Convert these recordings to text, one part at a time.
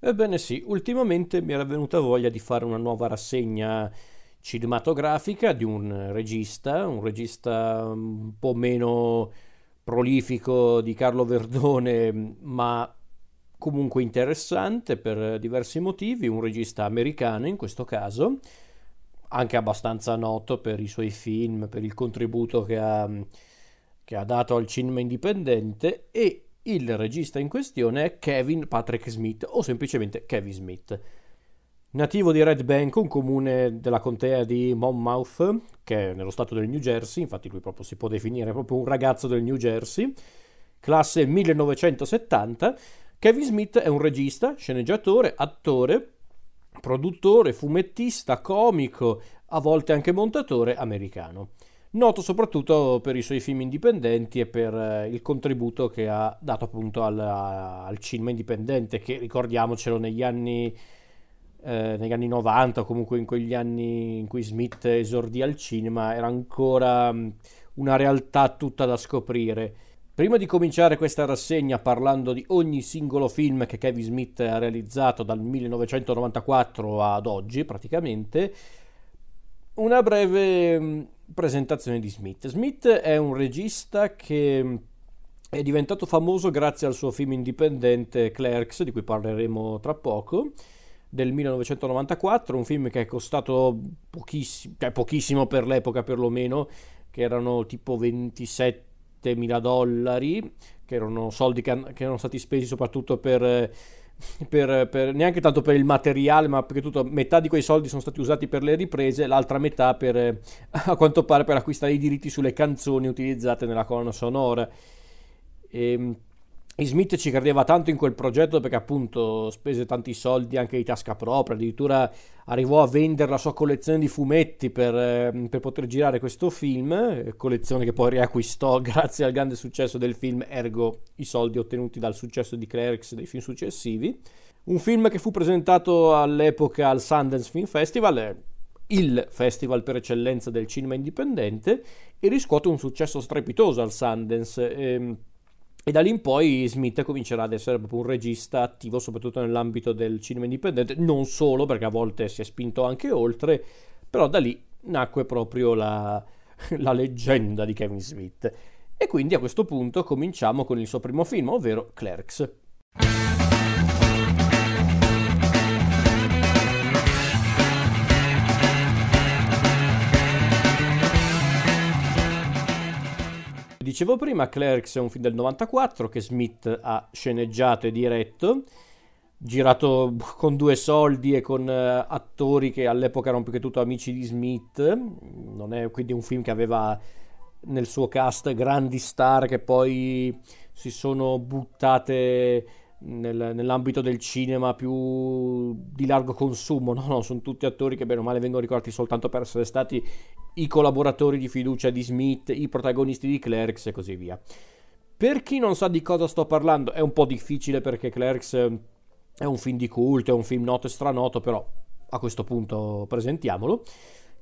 Ebbene sì, ultimamente mi era venuta voglia di fare una nuova rassegna cinematografica di un regista, un regista un po' meno prolifico di Carlo Verdone, ma comunque interessante per diversi motivi, un regista americano in questo caso, anche abbastanza noto per i suoi film, per il contributo che ha, che ha dato al cinema indipendente e il regista in questione è Kevin Patrick Smith o semplicemente Kevin Smith. Nativo di Red Bank, un comune della contea di Monmouth, che è nello stato del New Jersey, infatti lui proprio si può definire proprio un ragazzo del New Jersey, classe 1970, Kevin Smith è un regista, sceneggiatore, attore, produttore, fumettista, comico, a volte anche montatore americano noto soprattutto per i suoi film indipendenti e per eh, il contributo che ha dato appunto al, al cinema indipendente, che ricordiamocelo negli anni, eh, negli anni 90 o comunque in quegli anni in cui Smith esordì al cinema, era ancora mm, una realtà tutta da scoprire. Prima di cominciare questa rassegna parlando di ogni singolo film che Kevin Smith ha realizzato dal 1994 ad oggi praticamente, una breve mm, presentazione di Smith. Smith è un regista che mm, è diventato famoso grazie al suo film indipendente Clerks, di cui parleremo tra poco, del 1994, un film che è costato pochissimo, cioè pochissimo per l'epoca perlomeno, che erano tipo 27 mila dollari, che erano soldi che, che erano stati spesi soprattutto per per, per, neanche tanto per il materiale, ma perché tutto, metà di quei soldi sono stati usati per le riprese, l'altra metà per, a quanto pare per acquistare i diritti sulle canzoni utilizzate nella colonna sonora. E, ehm, Smith ci credeva tanto in quel progetto perché appunto spese tanti soldi anche di tasca propria, addirittura arrivò a vendere la sua collezione di fumetti per, ehm, per poter girare questo film, collezione che poi riacquistò grazie al grande successo del film, ergo i soldi ottenuti dal successo di Clerks dei film successivi. Un film che fu presentato all'epoca al Sundance Film Festival, il festival per eccellenza del cinema indipendente, e riscuote un successo strepitoso al Sundance. Ehm, e da lì in poi Smith comincerà ad essere proprio un regista attivo, soprattutto nell'ambito del cinema indipendente, non solo perché a volte si è spinto anche oltre, però da lì nacque proprio la, la leggenda di Kevin Smith. E quindi a questo punto cominciamo con il suo primo film, ovvero Clerks. Dicevo prima, Clerks è un film del 94 che Smith ha sceneggiato e diretto, girato con due soldi e con uh, attori che all'epoca erano più che tutto amici di Smith. Non è quindi un film che aveva nel suo cast grandi star che poi si sono buttate nel, nell'ambito del cinema più di largo consumo, no, no, sono tutti attori che bene o male vengono ricordati soltanto per essere stati i collaboratori di fiducia di Smith, i protagonisti di Clerks e così via. Per chi non sa di cosa sto parlando, è un po' difficile perché Clerks è un film di culto, è un film noto e stranoto, però a questo punto presentiamolo.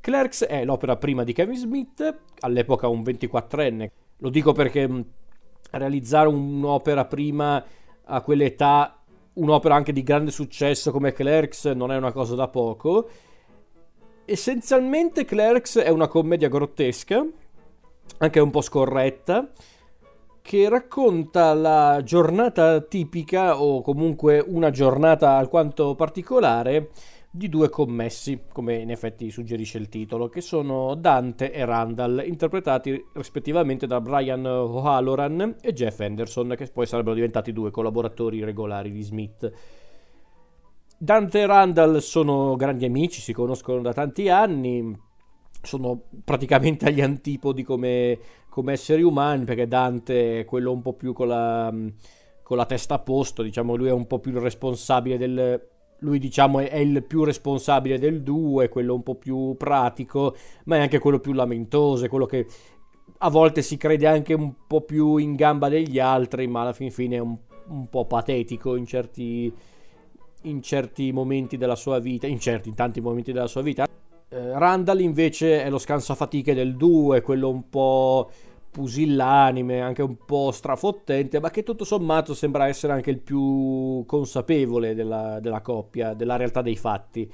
Clerks è l'opera prima di Kevin Smith, all'epoca un 24enne. Lo dico perché realizzare un'opera prima a quell'età un'opera anche di grande successo come Clerks non è una cosa da poco. Essenzialmente Clerks è una commedia grottesca, anche un po' scorretta, che racconta la giornata tipica o comunque una giornata alquanto particolare di due commessi, come in effetti suggerisce il titolo, che sono Dante e Randall, interpretati rispettivamente da Brian O'Halloran e Jeff Anderson, che poi sarebbero diventati due collaboratori regolari di Smith. Dante e Randall sono grandi amici, si conoscono da tanti anni, sono praticamente agli antipodi come, come esseri umani, perché Dante è quello un po' più con la, con la testa a posto, diciamo, lui è un po' più il responsabile del lui diciamo è, il più responsabile del duo, è quello un po' più pratico, ma è anche quello più lamentoso, è quello che a volte si crede anche un po' più in gamba degli altri, ma alla fin fine è un, un po' patetico in certi, in certi momenti della sua vita, in certi, in tanti momenti della sua vita. Eh, Randall invece è lo scansafatiche del duo, è quello un po' pusillanime, anche un po' strafottente, ma che tutto sommato sembra essere anche il più consapevole della, della coppia, della realtà dei fatti.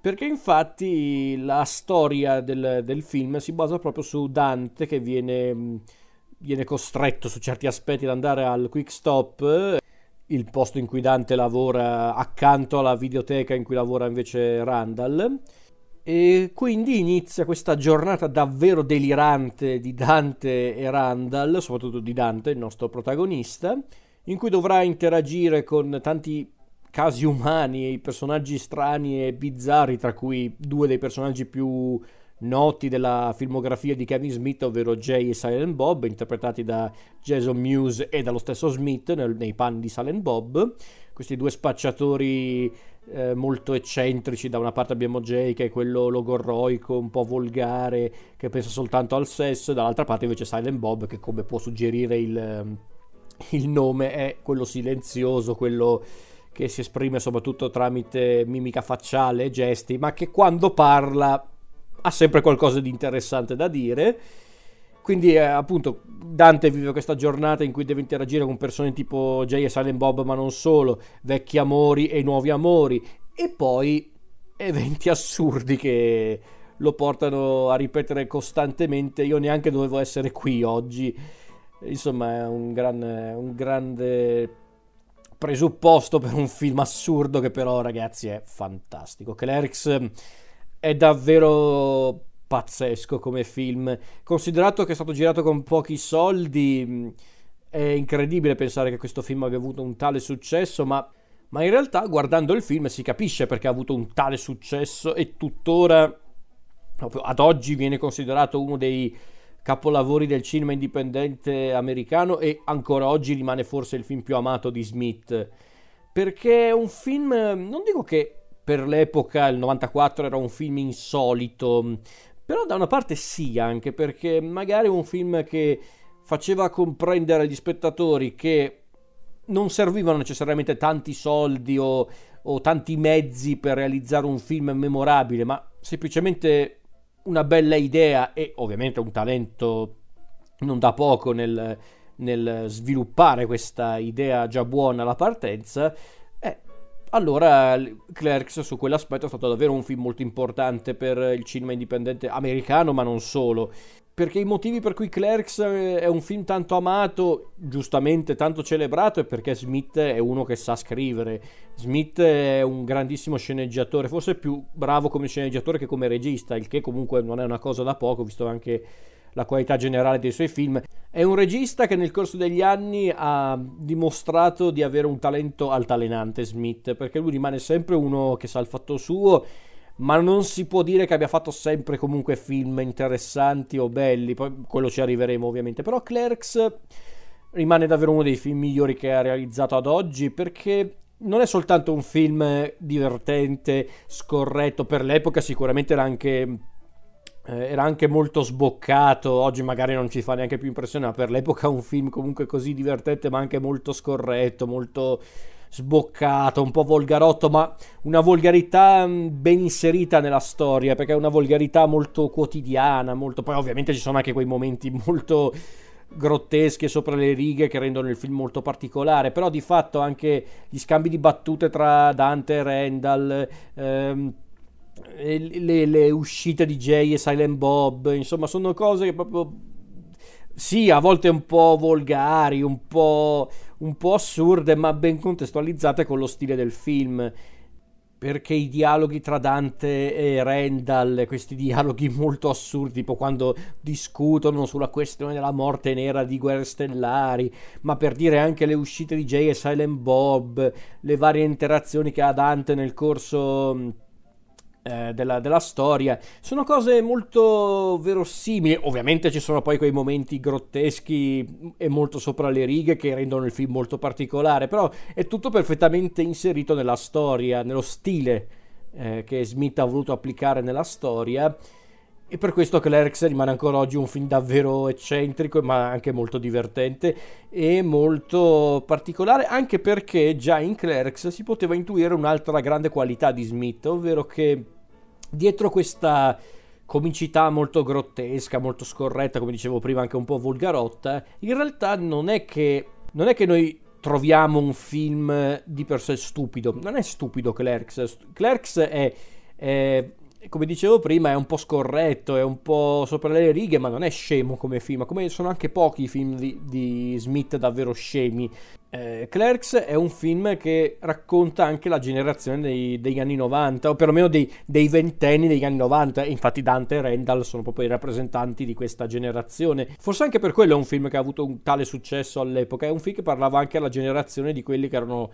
Perché infatti la storia del, del, film si basa proprio su Dante che viene, viene costretto su certi aspetti ad andare al quick stop il posto in cui Dante lavora accanto alla videoteca in cui lavora invece Randall. E quindi inizia questa giornata davvero delirante di Dante e Randall, soprattutto di Dante, il nostro protagonista, in cui dovrà interagire con tanti casi umani e personaggi strani e bizzarri, tra cui due dei personaggi più noti della filmografia di Kevin Smith, ovvero Jay e Silent Bob, interpretati da Jason Mewes e dallo stesso Smith nel, nei panni di Silent Bob. Questi due spacciatori eh, molto eccentrici. Da una parte abbiamo Jay che è quello logorroico, un po' volgare, che pensa soltanto al sesso, e dall'altra parte invece Silent Bob che come può suggerire il, ehm, il nome è quello silenzioso, quello che si esprime soprattutto tramite mimica facciale e gesti, ma che quando parla ha sempre qualcosa di interessante da dire. Quindi eh, appunto Dante vive questa giornata in cui deve interagire con persone tipo Jay e Silent Bob, ma non solo, vecchi amori e nuovi amori, e poi eventi assurdi che lo portano a ripetere costantemente. Io neanche dovevo essere qui oggi. Insomma, è un, gran, un grande presupposto per un film assurdo che però, ragazzi, è fantastico. Clerks è davvero pazzesco come film. Considerato che è stato girato con pochi soldi, è incredibile pensare che questo film abbia avuto un tale successo, ma, ma in realtà guardando il film si capisce perché ha avuto un tale successo e tuttora, ad oggi, viene considerato uno dei capolavori del cinema indipendente americano e ancora oggi rimane forse il film più amato di Smith. Perché è un film, non dico che per l'epoca, il 94, era un film insolito, però da una parte sì, anche perché magari un film che faceva comprendere agli spettatori che non servivano necessariamente tanti soldi o, o tanti mezzi per realizzare un film memorabile, ma semplicemente una bella idea e ovviamente un talento non da poco nel, nel sviluppare questa idea già buona alla partenza, allora Clerks su quell'aspetto è stato davvero un film molto importante per il cinema indipendente americano, ma non solo. Perché i motivi per cui Clerks è un film tanto amato, giustamente tanto celebrato, è perché Smith è uno che sa scrivere. Smith è un grandissimo sceneggiatore, forse più bravo come sceneggiatore che come regista, il che comunque non è una cosa da poco, visto anche la qualità generale dei suoi film. È un regista che nel corso degli anni ha dimostrato di avere un talento altalenante, Smith, perché lui rimane sempre uno che sa il fatto suo, ma non si può dire che abbia fatto sempre comunque film interessanti o belli, poi quello ci arriveremo ovviamente, però Clerks rimane davvero uno dei film migliori che ha realizzato ad oggi perché non è soltanto un film divertente, scorretto, per l'epoca sicuramente era anche era anche molto sboccato, oggi magari non ci fa neanche più impressione, ma per l'epoca un film comunque così divertente ma anche molto scorretto, molto sboccato, un po' volgarotto, ma una volgarità mm, ben inserita nella storia, perché è una volgarità molto quotidiana, molto... poi ovviamente ci sono anche quei momenti molto grotteschi sopra le righe che rendono il film molto particolare, però di fatto anche gli scambi di battute tra Dante e Randall, ehm, le, le, uscite di Jay e Silent Bob, insomma, sono cose che proprio sì, a volte un po' volgari, un po', un po' assurde, ma ben contestualizzate con lo stile del film. Perché i dialoghi tra Dante e Randall, questi dialoghi molto assurdi, tipo quando discutono sulla questione della morte nera di Guerre Stellari, ma per dire anche le uscite di Jay e Silent Bob, le varie interazioni che ha Dante nel corso eh, della, della, storia. Sono cose molto verosimili. Ovviamente ci sono poi quei momenti grotteschi e molto sopra le righe che rendono il film molto particolare, però è tutto perfettamente inserito nella storia, nello stile eh, che Smith ha voluto applicare nella storia. E per questo Clerks rimane ancora oggi un film davvero eccentrico, ma anche molto divertente e molto particolare, anche perché già in Clerks si poteva intuire un'altra grande qualità di Smith, ovvero che dietro questa comicità molto grottesca, molto scorretta, come dicevo prima, anche un po' volgarotta, in realtà non è che, non è che noi troviamo un film di per sé stupido. Non è stupido Clerks. Clerks è, è come dicevo prima, è un po' scorretto, è un po' sopra le righe, ma non è scemo come film. Come sono anche pochi i film di, di Smith davvero scemi. Eh, Clerks è un film che racconta anche la generazione dei, degli anni 90, o perlomeno dei, dei, ventenni degli anni 90. Infatti, Dante e Randall sono proprio i rappresentanti di questa generazione. Forse anche per quello è un film che ha avuto un tale successo all'epoca. È un film che parlava anche alla generazione di quelli che erano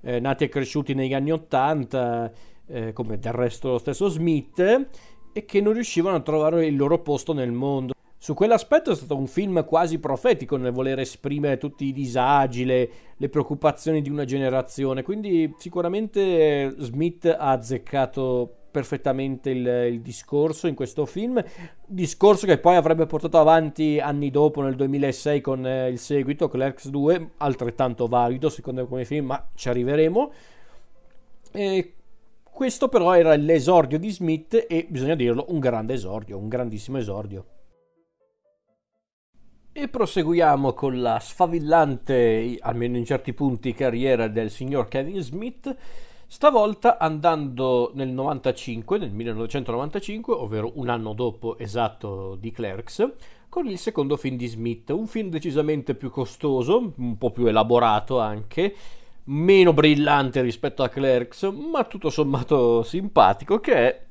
eh, nati e cresciuti negli anni 80 eh, come del resto lo stesso Smith, e che non riuscivano a trovare il loro posto nel mondo. Su quell'aspetto è stato un film quasi profetico nel voler esprimere tutti i disagi, le, le preoccupazioni di una generazione, quindi sicuramente Smith ha azzeccato perfettamente il, il, discorso in questo film, discorso che poi avrebbe portato avanti anni dopo nel 2006 con eh, il seguito Clerks 2, altrettanto valido secondo me come film, ma ci arriveremo. E questo però era l'esordio di Smith e bisogna dirlo, un grande esordio, un grandissimo esordio. E proseguiamo con la sfavillante, almeno in certi punti, carriera del signor Kevin Smith, stavolta andando nel 95, nel 1995, ovvero un anno dopo esatto di Clerks, con il secondo film di Smith, un film decisamente più costoso, un po' più elaborato anche, meno brillante rispetto a Clerks, ma tutto sommato simpatico, che è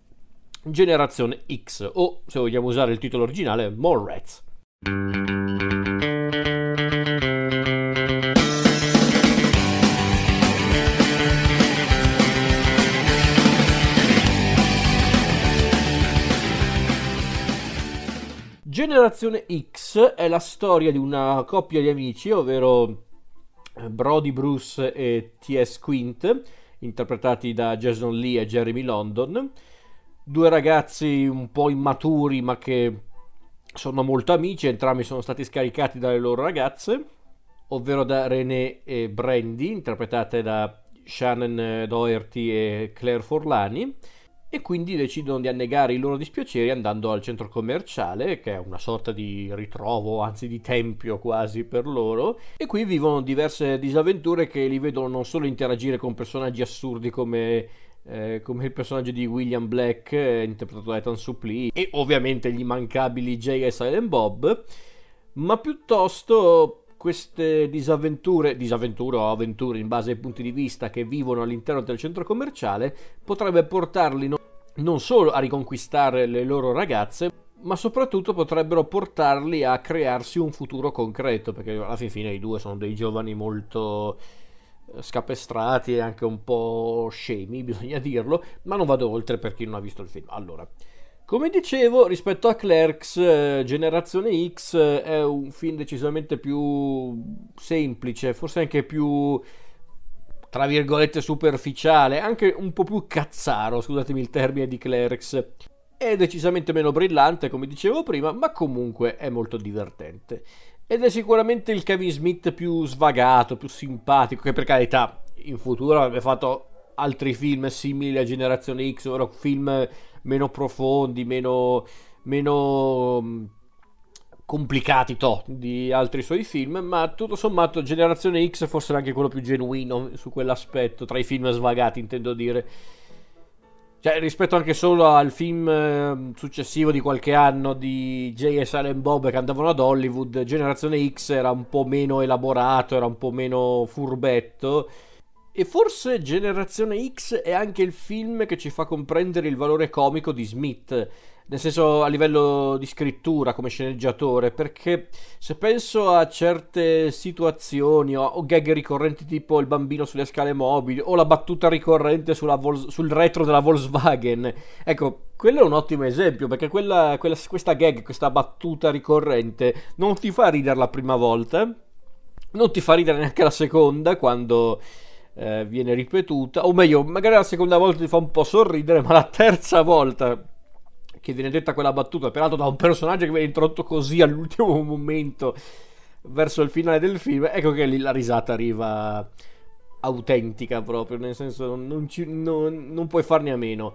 Generazione X, o se vogliamo usare il titolo originale, Mallrats. Generazione X è la storia di una coppia di amici, ovvero Brody Bruce e T.S. Quint, interpretati da Jason Lee e Jeremy London. Due ragazzi un po' immaturi ma che sono molto amici, entrambi sono stati scaricati dalle loro ragazze, ovvero da René e Brandy, interpretate da Shannon Doherty e Claire Forlani e quindi decidono di annegare i loro dispiaceri andando al centro commerciale, che è una sorta di ritrovo, anzi di tempio quasi per loro, e qui vivono diverse disavventure che li vedono non solo interagire con personaggi assurdi come eh, come il personaggio di William Black eh, interpretato da Ethan Suplee e ovviamente gli immancabili Jay e Silent Bob ma piuttosto queste disavventure, disavventure o avventure in base ai punti di vista che vivono all'interno del centro commerciale potrebbe portarli no- non solo a riconquistare le loro ragazze, ma soprattutto potrebbero portarli a crearsi un futuro concreto, perché alla fin fine i due sono dei giovani molto eh, scapestrati e anche un po' scemi, bisogna dirlo, ma non vado oltre per chi non ha visto il film. Allora, come dicevo, rispetto a Clerks, eh, Generazione X è un film decisamente più semplice, forse anche più tra virgolette superficiale, anche un po' più cazzaro, scusatemi il termine di Clerks. È decisamente meno brillante, come dicevo prima, ma comunque è molto divertente. Ed è sicuramente il Kevin Smith più svagato, più simpatico, che per carità in futuro avrebbe fatto altri film simili a Generazione X, ovvero film meno profondi, meno, meno complicati to, di altri suoi film, ma tutto sommato Generazione X forse era anche quello più genuino su quell'aspetto, tra i film svagati intendo dire. Cioè, rispetto anche solo al film eh, successivo di qualche anno di J. S. Allen Bob che andavano ad Hollywood, Generazione X era un po' meno elaborato, era un po' meno furbetto. E forse Generazione X è anche il film che ci fa comprendere il valore comico di Smith nel senso a livello di scrittura come sceneggiatore, perché se penso a certe situazioni o, o gag ricorrenti tipo il bambino sulle scale mobili o la battuta ricorrente Vol- sul retro della Volkswagen, ecco, quello è un ottimo esempio perché quella, quella, questa gag, questa battuta ricorrente non ti fa ridere la prima volta, non ti fa ridere neanche la seconda quando... Eh, viene ripetuta, o meglio, magari la seconda volta ti fa un po' sorridere, ma la terza volta che viene detta quella battuta, peraltro da un personaggio che viene introdotto così all'ultimo momento verso il finale del film, ecco che lì la risata arriva autentica proprio, nel senso non, ci, non, non puoi farne a meno.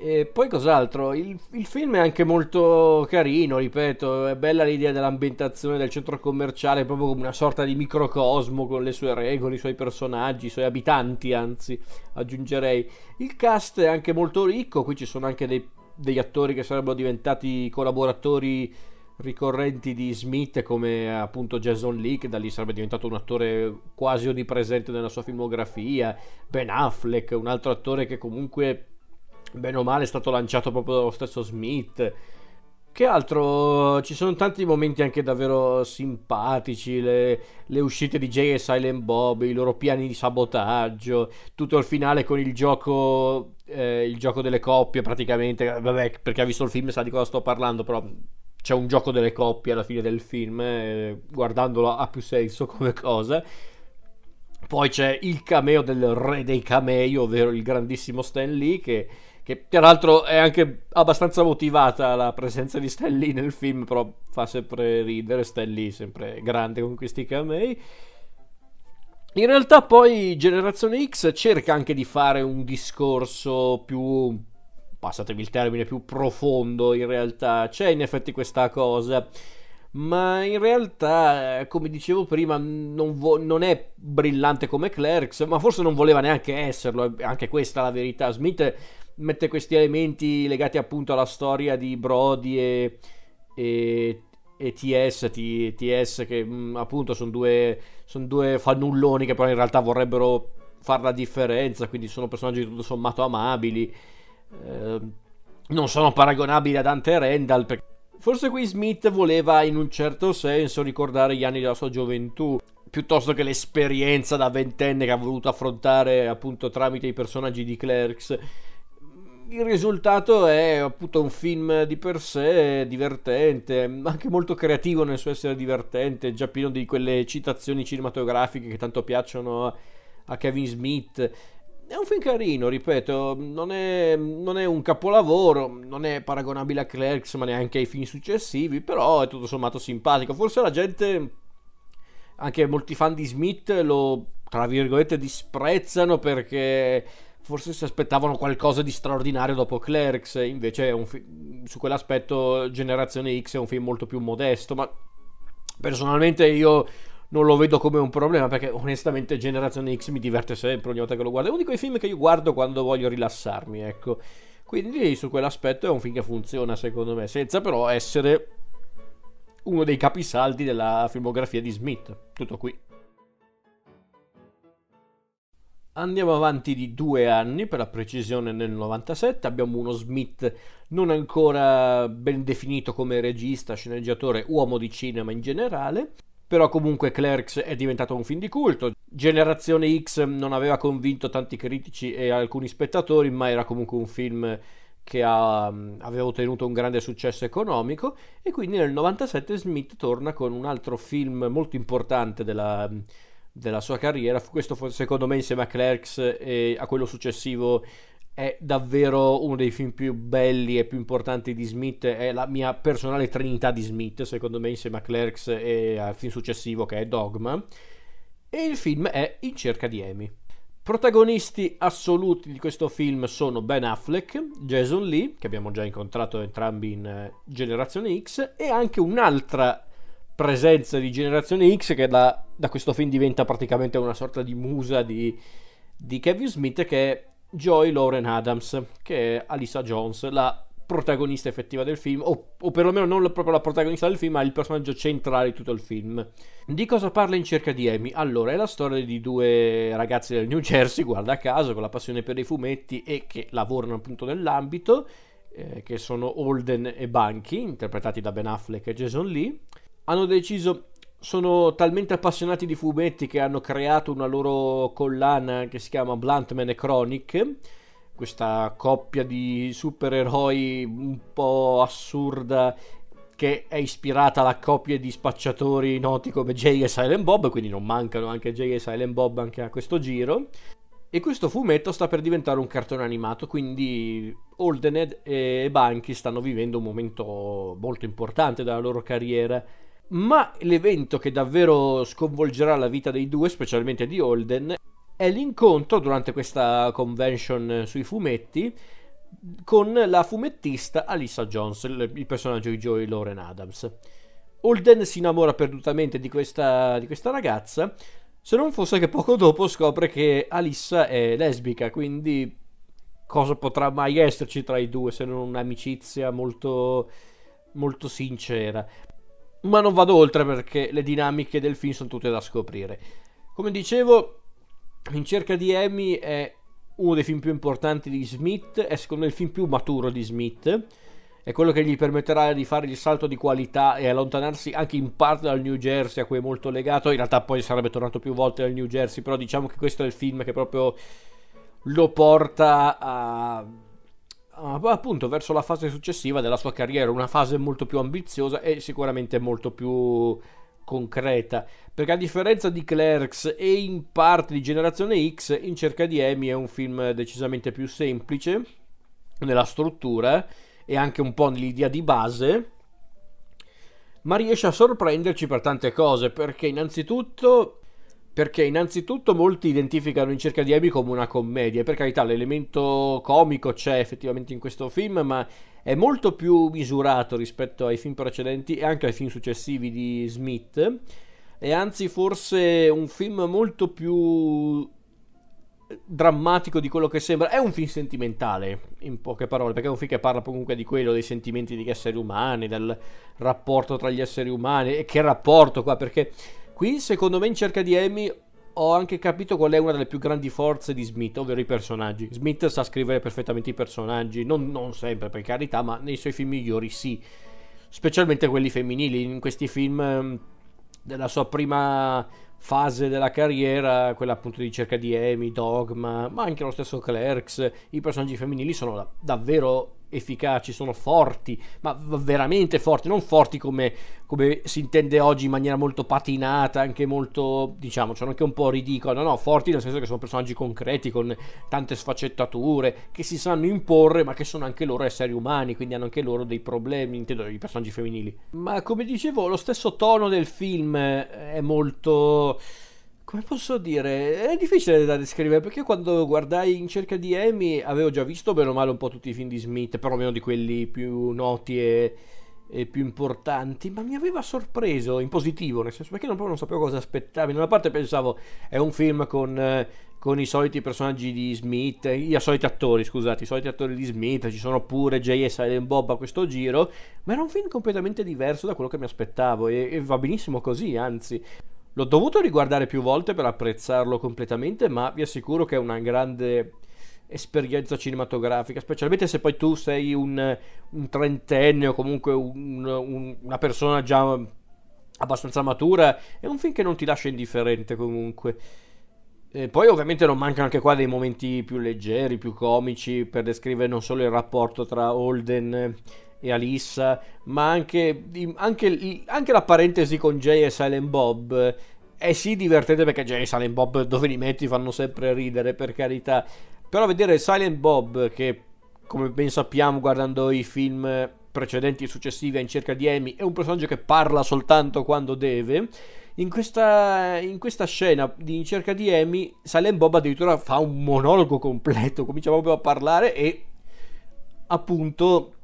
E poi cos'altro? Il, il, film è anche molto carino, ripeto, è bella l'idea dell'ambientazione del centro commerciale, proprio come una sorta di microcosmo con le sue regole, i suoi personaggi, i suoi abitanti, anzi, aggiungerei. Il cast è anche molto ricco, qui ci sono anche dei, degli attori che sarebbero diventati collaboratori ricorrenti di Smith come appunto Jason Lee che da lì sarebbe diventato un attore quasi onnipresente nella sua filmografia Ben Affleck un altro attore che comunque bene o male è stato lanciato proprio dallo stesso Smith. Che altro? Ci sono tanti momenti anche davvero simpatici, le, le, uscite di Jay e Silent Bob, i loro piani di sabotaggio, tutto il finale con il gioco, eh, il gioco delle coppie praticamente, vabbè perché ha visto il film sa di cosa sto parlando, però c'è un gioco delle coppie alla fine del film, eh, guardandolo ha più senso come cosa. Poi c'è il cameo del re dei camei, ovvero il grandissimo Stan Lee che che peraltro è anche abbastanza motivata la presenza di Stan Lee nel film, però fa sempre ridere Stan Lee, sempre grande con questi camei. In realtà poi Generazione X cerca anche di fare un discorso più, passatemi il termine, più profondo in realtà. C'è in effetti questa cosa, ma in realtà, come dicevo prima, non, vo- non è brillante come Clerks, ma forse non voleva neanche esserlo, anche questa è la verità. Smith mette questi elementi legati appunto alla storia di Brody e, e, e TS, T, TS che mh, mm, appunto sono due, son due fannulloni che però in realtà vorrebbero fare la differenza, quindi sono personaggi tutto sommato amabili. Eh, non sono paragonabili a Dante e Randall perché Forse qui Smith voleva in un certo senso ricordare gli anni della sua gioventù, piuttosto che l'esperienza da ventenne che ha voluto affrontare appunto tramite i personaggi di Clerks il risultato è appunto un film di per sé divertente, anche molto creativo nel suo essere divertente, già pieno di quelle citazioni cinematografiche che tanto piacciono a Kevin Smith. È un film carino, ripeto, non è, non è, un capolavoro, non è paragonabile a Clerks, ma neanche ai film successivi, però è tutto sommato simpatico. Forse la gente, anche molti fan di Smith, lo, tra virgolette, disprezzano perché forse si aspettavano qualcosa di straordinario dopo Clerks, invece fi- su quell'aspetto Generazione X è un film molto più modesto, ma personalmente io non lo vedo come un problema perché onestamente Generazione X mi diverte sempre ogni volta che lo guardo, è uno di quei film che io guardo quando voglio rilassarmi, ecco. Quindi su quell'aspetto è un film che funziona secondo me, senza però essere uno dei capisaldi della filmografia di Smith. Tutto qui. Andiamo avanti di due anni, per la precisione nel 97, abbiamo uno Smith non ancora ben definito come regista, sceneggiatore, uomo di cinema in generale, però comunque Clerks è diventato un film di culto. Generazione X non aveva convinto tanti critici e alcuni spettatori, ma era comunque un film che ha, aveva ottenuto un grande successo economico e quindi nel 97 Smith torna con un altro film molto importante della della sua carriera. Questo secondo me insieme a Clerks e a quello successivo è davvero uno dei film più belli e più importanti di Smith, è la mia personale trinità di Smith, secondo me insieme a Clerks e al film successivo che è Dogma. E il film è In cerca di Amy. Protagonisti assoluti di questo film sono Ben Affleck, Jason Lee, che abbiamo già incontrato entrambi in eh, Generazione X, e anche un'altra presenza di Generazione X che da, da questo film diventa praticamente una sorta di musa di, di Kevin Smith che è Joy Lauren Adams, che è Alisa Jones, la protagonista effettiva del film, o, o, perlomeno non proprio la protagonista del film, ma il personaggio centrale di tutto il film. Di cosa parla in cerca di Amy? Allora, è la storia di due ragazzi del New Jersey, guarda caso, con la passione per i fumetti e che lavorano appunto nell'ambito, eh, che sono Holden e Bunky, interpretati da Ben Affleck e Jason Lee hanno deciso sono talmente appassionati di fumetti che hanno creato una loro collana che si chiama Bluntman e Chronic questa coppia di supereroi un po' assurda che è ispirata alla coppia di spacciatori noti come Jay e Silent Bob, quindi non mancano anche Jay e Silent Bob anche a questo giro. E questo fumetto sta per diventare un cartone animato, quindi Holdened e Banky stanno vivendo un momento molto importante della loro carriera ma l'evento che davvero sconvolgerà la vita dei due, specialmente di Holden, è l'incontro durante questa convention sui fumetti con la fumettista Alyssa Jones, il personaggio di Joey Lauren Adams. Holden si innamora perdutamente di questa, di questa ragazza, se non fosse che poco dopo scopre che Alyssa è lesbica, quindi cosa potrà mai esserci tra i due se non un'amicizia molto, molto sincera. Ma non vado oltre perché le dinamiche del film sono tutte da scoprire. Come dicevo, In cerca di Amy è uno dei film più importanti di Smith, è secondo me il film più maturo di Smith, è quello che gli permetterà di fare il salto di qualità e allontanarsi anche in parte dal New Jersey a cui è molto legato, in realtà poi sarebbe tornato più volte dal New Jersey, però diciamo che questo è il film che proprio lo porta a, appunto verso la fase successiva della sua carriera, una fase molto più ambiziosa e sicuramente molto più concreta, perché a differenza di Clerks e in parte di Generazione X, In cerca di Amy è un film decisamente più semplice nella struttura e anche un po' nell'idea di base, ma riesce a sorprenderci per tante cose, perché innanzitutto perché innanzitutto molti identificano In cerca di Amy come una commedia, e per carità l'elemento comico c'è effettivamente in questo film, ma è molto più misurato rispetto ai film precedenti e anche ai film successivi di Smith, è anzi forse un film molto più drammatico di quello che sembra. È un film sentimentale, in poche parole, perché è un film che parla comunque di quello, dei sentimenti degli esseri umani, del rapporto tra gli esseri umani. E che rapporto qua, perché Qui, secondo me, in cerca di Amy ho anche capito qual è una delle più grandi forze di Smith, ovvero i personaggi. Smith sa scrivere perfettamente i personaggi, non, non sempre per carità, ma nei suoi film migliori sì. Specialmente quelli femminili. In questi film ehm, della sua prima fase della carriera, quella appunto di cerca di Amy, Dogma, ma anche lo stesso Clerks, i personaggi femminili sono davvero efficaci, sono forti, ma veramente forti, non forti come, come, si intende oggi in maniera molto patinata, anche molto, diciamo, sono anche un po' ridicola, no, no, forti nel senso che sono personaggi concreti con tante sfaccettature, che si sanno imporre, ma che sono anche loro esseri umani, quindi hanno anche loro dei problemi, intendo i personaggi femminili. Ma come dicevo, lo stesso tono del film è molto come posso dire? È difficile da descrivere perché quando guardai in cerca di Amy avevo già visto bene o male un po' tutti i film di Smith, perlomeno di quelli più noti e, e più importanti, ma mi aveva sorpreso in positivo, nel senso perché non, proprio non sapevo cosa aspettarmi. Da una parte pensavo è un film con, con i soliti personaggi di Smith, i soliti attori, scusate, i soliti attori di Smith, ci sono pure Jay e Silent Bob a questo giro, ma era un film completamente diverso da quello che mi aspettavo e, e va benissimo così, anzi. L'ho dovuto riguardare più volte per apprezzarlo completamente, ma vi assicuro che è una grande esperienza cinematografica, specialmente se poi tu sei un, un trentenne o comunque un, un, una persona già abbastanza matura, è un film che non ti lascia indifferente comunque. E poi ovviamente non mancano anche qua dei momenti più leggeri, più comici, per descrivere non solo il rapporto tra Holden e Alissa, ma anche, anche, anche, la parentesi con Jay e Silent Bob è sì divertente perché Jay e Silent Bob dove li metti fanno sempre ridere, per carità. Però vedere Silent Bob, che come ben sappiamo guardando i film precedenti e successivi In cerca di Amy, è un personaggio che parla soltanto quando deve. In questa, in questa scena di In cerca di Amy, Silent Bob addirittura fa un monologo completo, comincia proprio a parlare e appunto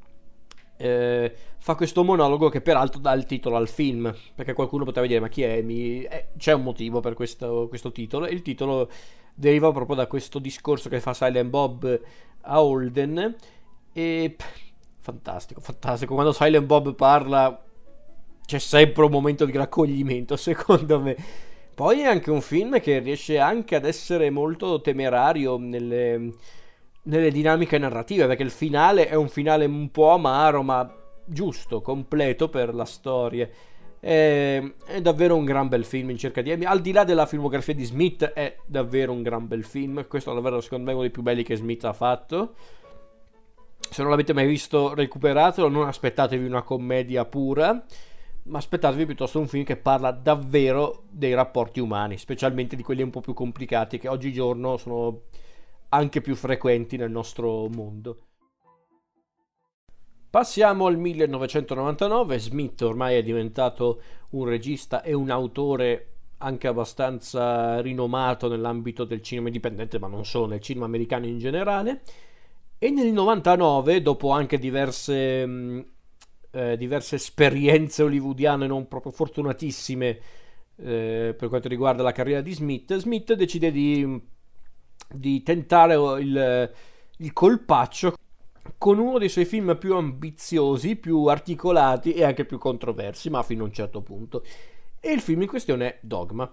eh, fa questo monologo che peraltro dà il titolo al film, perché qualcuno potrebbe dire ma chi è? Mi... Eh, c'è un motivo per questo, questo titolo e il titolo deriva proprio da questo discorso che fa Silent Bob a Holden e fantastico, fantastico, quando Silent Bob parla c'è sempre un momento di raccoglimento secondo me. Poi è anche un film che riesce anche ad essere molto temerario nelle nelle dinamiche narrative, perché il finale è un finale un po' amaro, ma giusto, completo per la storia. È, è, davvero un gran bel film in cerca di Amy. Al di là della filmografia di Smith, è davvero un gran bel film. Questo è davvero, secondo me, uno dei più belli che Smith ha fatto. Se non l'avete mai visto, recuperatelo. Non aspettatevi una commedia pura, ma aspettatevi piuttosto un film che parla davvero dei rapporti umani, specialmente di quelli un po' più complicati che oggigiorno sono anche più frequenti nel nostro mondo. Passiamo al 1999, Smith ormai è diventato un regista e un autore anche abbastanza rinomato nell'ambito del cinema indipendente, ma non solo, nel cinema americano in generale, E nel 99, dopo anche diverse, mh, eh, diverse esperienze hollywoodiane non proprio fortunatissime eh, per quanto riguarda la carriera di Smith, Smith decide di, di tentare il, il colpaccio con uno dei suoi film più ambiziosi, più articolati e anche più controversi, ma fino a un certo punto. E il film in questione è Dogma.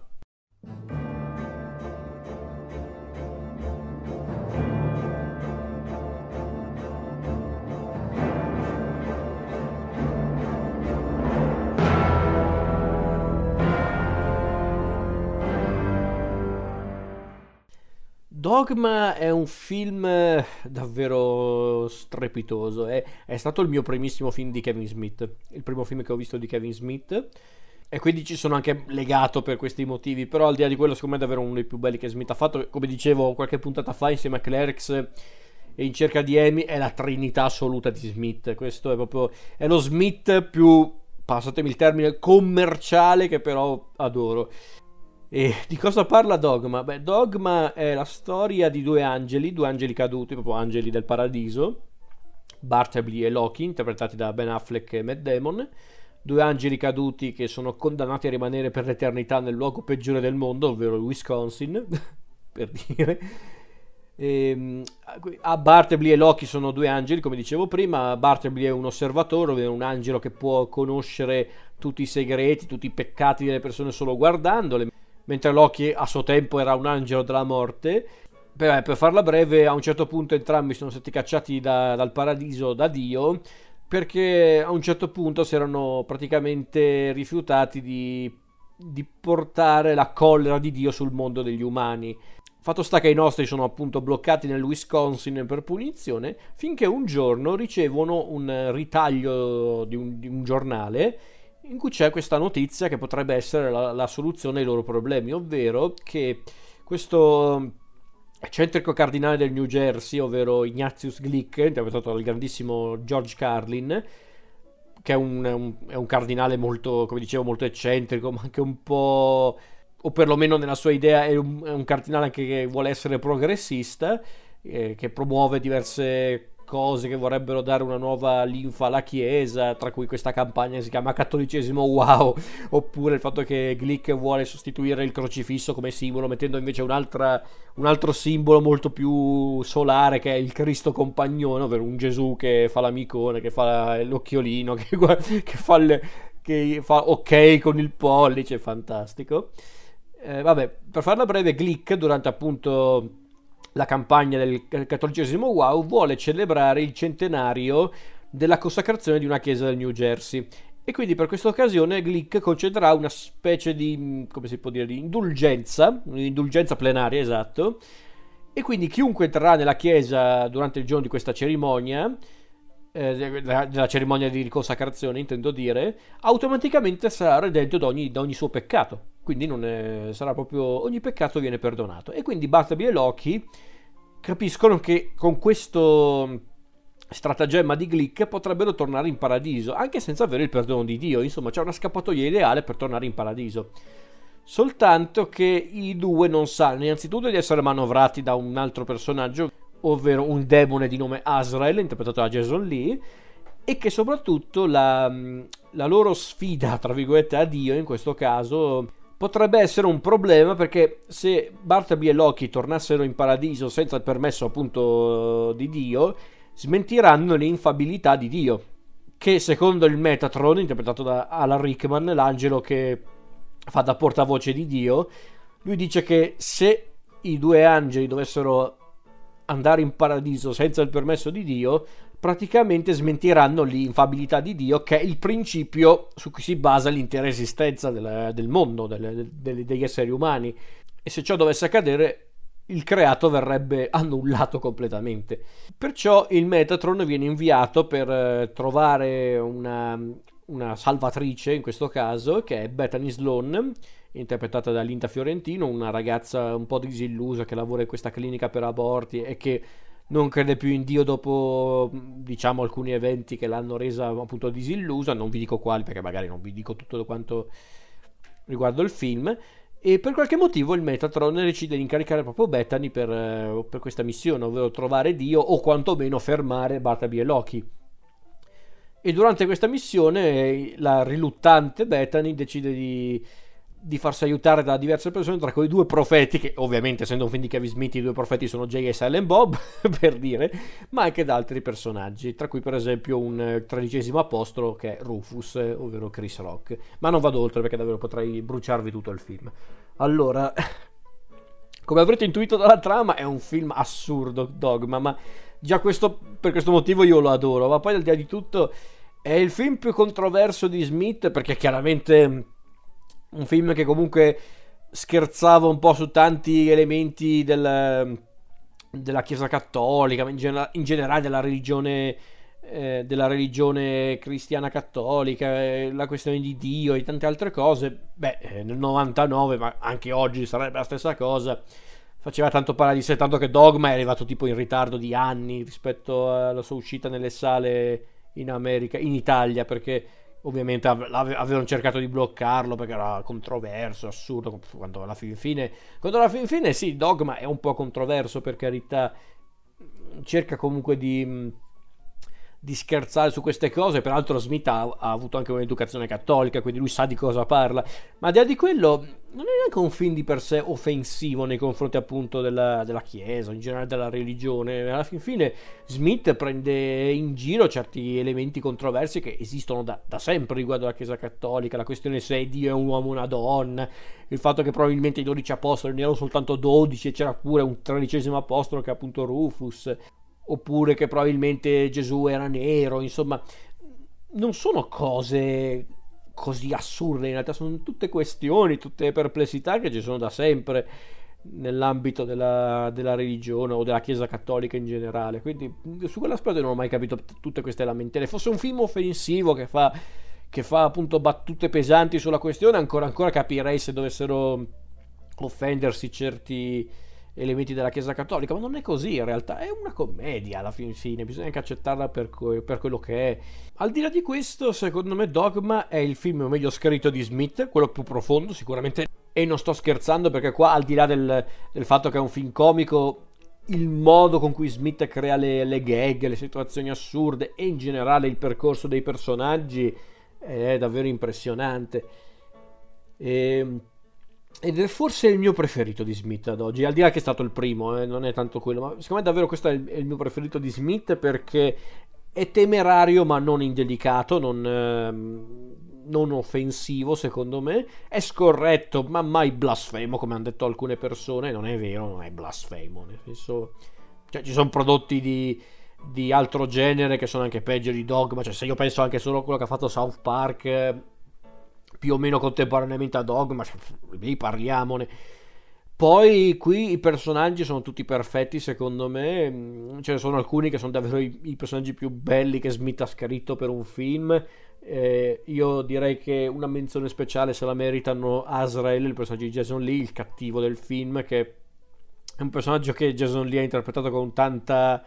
Dogma è un film eh, davvero strepitoso. È, è, stato il mio primissimo film di Kevin Smith. Il primo film che ho visto di Kevin Smith. E quindi ci sono anche legato per questi motivi. Però al di là di quello, secondo me è davvero uno dei più belli che Smith ha fatto. Come dicevo qualche puntata fa, insieme a Clerks e in cerca di Amy, è la trinità assoluta di Smith. Questo è proprio. È lo Smith più. Passatemi il termine commerciale che però adoro. E di cosa parla Dogma? Beh, Dogma è la storia di due angeli, due angeli caduti, proprio angeli del paradiso, Bartleby e Loki, interpretati da Ben Affleck e Matt Damon, due angeli caduti che sono condannati a rimanere per l'eternità nel luogo peggiore del mondo, ovvero il Wisconsin, per dire. E, ehm, a Bartleby e Loki sono due angeli, come dicevo prima. Bartleby è un osservatore, ovvero un angelo che può conoscere tutti i segreti, tutti i peccati delle persone solo guardandole mentre Loki a suo tempo era un angelo della morte. Per, per farla breve, a un certo punto entrambi sono stati cacciati da, dal paradiso da Dio perché a un certo punto si erano praticamente rifiutati di, di portare la collera di Dio sul mondo degli umani. Fatto sta che i nostri sono appunto bloccati nel Wisconsin per punizione, finché un giorno ricevono un ritaglio di un, di un giornale in cui c'è questa notizia che potrebbe essere la, la soluzione ai loro problemi, ovvero che questo eccentrico cardinale del New Jersey, ovvero Ignatius Glick, interpretato dal grandissimo George Carlin, che è un, un, è un, cardinale molto, come dicevo, molto eccentrico, ma anche un po', o perlomeno nella sua idea, è un, è un cardinale anche che vuole essere progressista, eh, che promuove diverse cose che vorrebbero dare una nuova linfa alla Chiesa, tra cui questa campagna che si chiama Cattolicesimo Wow, oppure il fatto che Glick vuole sostituire il crocifisso come simbolo, mettendo invece un altro simbolo molto più solare che è il Cristo compagnone, ovvero un Gesù che fa l'amicone, che fa l'occhiolino, che, che, fa, il, che fa ok con il pollice, fantastico. Eh, vabbè, per farla breve, Glick durante appunto la campagna del cattolicesimo wow vuole celebrare il centenario della consacrazione di una chiesa del New Jersey. E quindi per questa occasione Glick concederà una specie di, come si può dire, di indulgenza, un'indulgenza plenaria, esatto, e quindi chiunque entrerà nella chiesa durante il giorno di questa cerimonia, eh, della cerimonia di riconsacrazione intendo dire, automaticamente sarà redento da ogni, da ogni suo peccato. Quindi è, sarà proprio ogni peccato viene perdonato. E quindi Bartleby e Loki capiscono che con questo stratagemma di Glick potrebbero tornare in paradiso anche senza avere il perdono di Dio. Insomma c'è una scappatoia ideale per tornare in paradiso. Soltanto che i due non sanno innanzitutto di essere manovrati da un altro personaggio ovvero un demone di nome Azrael interpretato da Jason Lee e che soprattutto la, la loro sfida tra virgolette a Dio in questo caso potrebbe essere un problema perché se Bartleby e Loki tornassero in paradiso senza il permesso appunto di Dio, smentiranno l'infabilità di Dio, che secondo il Metatron, interpretato da Alan Rickman, l'angelo che fa da portavoce di Dio, lui dice che se i due angeli dovessero andare in paradiso senza il permesso di Dio, praticamente smentiranno l'infabilità di Dio, che è il principio su cui si basa l'intera esistenza del, del mondo, del, del, degli esseri umani. E se ciò dovesse accadere, il creato verrebbe annullato completamente. Perciò il Metatron viene inviato per eh, trovare una, una salvatrice, in questo caso, che è Bethany Sloan, interpretata da Linda Fiorentino, una ragazza un po' disillusa che lavora in questa clinica per aborti e che non crede più in Dio dopo diciamo alcuni eventi che l'hanno resa appunto disillusa non vi dico quali perché magari non vi dico tutto quanto riguardo il film E per qualche motivo il Metatron decide di incaricare proprio Bethany per, eh, per questa missione, ovvero trovare Dio o quantomeno fermare Bartaby e Loki. E durante questa missione la riluttante Bethany decide di, di farsi aiutare da diverse persone, tra cui due profeti, che ovviamente essendo un film di Kevin Smith i due profeti sono Jay e Silent Bob, per dire, ma anche da altri personaggi, tra cui per esempio un tredicesimo apostolo che è Rufus, ovvero Chris Rock. Ma non vado oltre perché davvero potrei bruciarvi tutto il film. Allora, come avrete intuito dalla trama, è un film assurdo, Dogma, ma già questo, per questo motivo io lo adoro, ma poi al di là di tutto è il film più controverso di Smith perché chiaramente un film che comunque scherzava un po' su tanti elementi del, della Chiesa Cattolica, in, gen- in generale della religione, eh, della religione cristiana cattolica, eh, la questione di Dio e tante altre cose. Beh, eh, nel 99, ma anche oggi sarebbe la stessa cosa faceva tanto parlare di sé, tanto che Dogma è arrivato tipo in ritardo di anni rispetto alla sua uscita nelle sale in America, in Italia, perché ovviamente avevano cercato di bloccarlo perché era controverso, assurdo, quando alla fin fine, quando alla fin fine sì, Dogma è un po' controverso per carità, cerca comunque di di scherzare su queste cose. Peraltro, Smith ha, ha, avuto anche un'educazione cattolica, quindi lui sa di cosa parla. Ma al di là di quello, non è neanche un film di per sé offensivo nei confronti appunto della, della Chiesa, in generale della religione. Alla fin fine, Smith prende in giro certi elementi controversi che esistono da, da sempre riguardo alla Chiesa cattolica. La questione se Dio è un uomo o una donna, il fatto che probabilmente i 12 apostoli ne erano soltanto 12 e c'era pure un tredicesimo apostolo che è appunto Rufus oppure che probabilmente Gesù era nero, insomma, non sono cose così assurde, in realtà sono tutte questioni, tutte perplessità che ci sono da sempre nell'ambito della, della, religione o della Chiesa cattolica in generale. Quindi su quell'aspetto non ho mai capito tutte queste lamentele. Fosse un film offensivo che fa, che fa appunto battute pesanti sulla questione, ancora ancora capirei se dovessero offendersi certi elementi della Chiesa Cattolica, ma non è così in realtà, è una commedia alla fin fine, bisogna anche accettarla per, que- per, quello che è. Al di là di questo, secondo me Dogma è il film meglio scritto di Smith, quello più profondo sicuramente, e non sto scherzando perché qua al di là del, del fatto che è un film comico, il modo con cui Smith crea le, le gag, le situazioni assurde e in generale il percorso dei personaggi è davvero impressionante. E ehm, ed è forse il mio preferito di Smith ad oggi, al di là che è stato il primo, eh, non è tanto quello, ma secondo me davvero questo è il, è il, mio preferito di Smith perché è temerario ma non indelicato, non, eh, non offensivo secondo me, è scorretto ma mai blasfemo come hanno detto alcune persone, non è vero, non è blasfemo, nel senso, cioè ci sono prodotti di, di altro genere che sono anche peggio di Dogma, cioè se io penso anche solo a quello che ha fatto South Park più o meno contemporaneamente a Dogma, lì parliamone. Poi qui i personaggi sono tutti perfetti secondo me, mm, ce ne sono alcuni che sono davvero i, i personaggi più belli che Smith ha scritto per un film. Eh, io direi che una menzione speciale se la meritano Azrael, il personaggio di Jason Lee, il cattivo del film, che è un personaggio che Jason Lee ha interpretato con tanta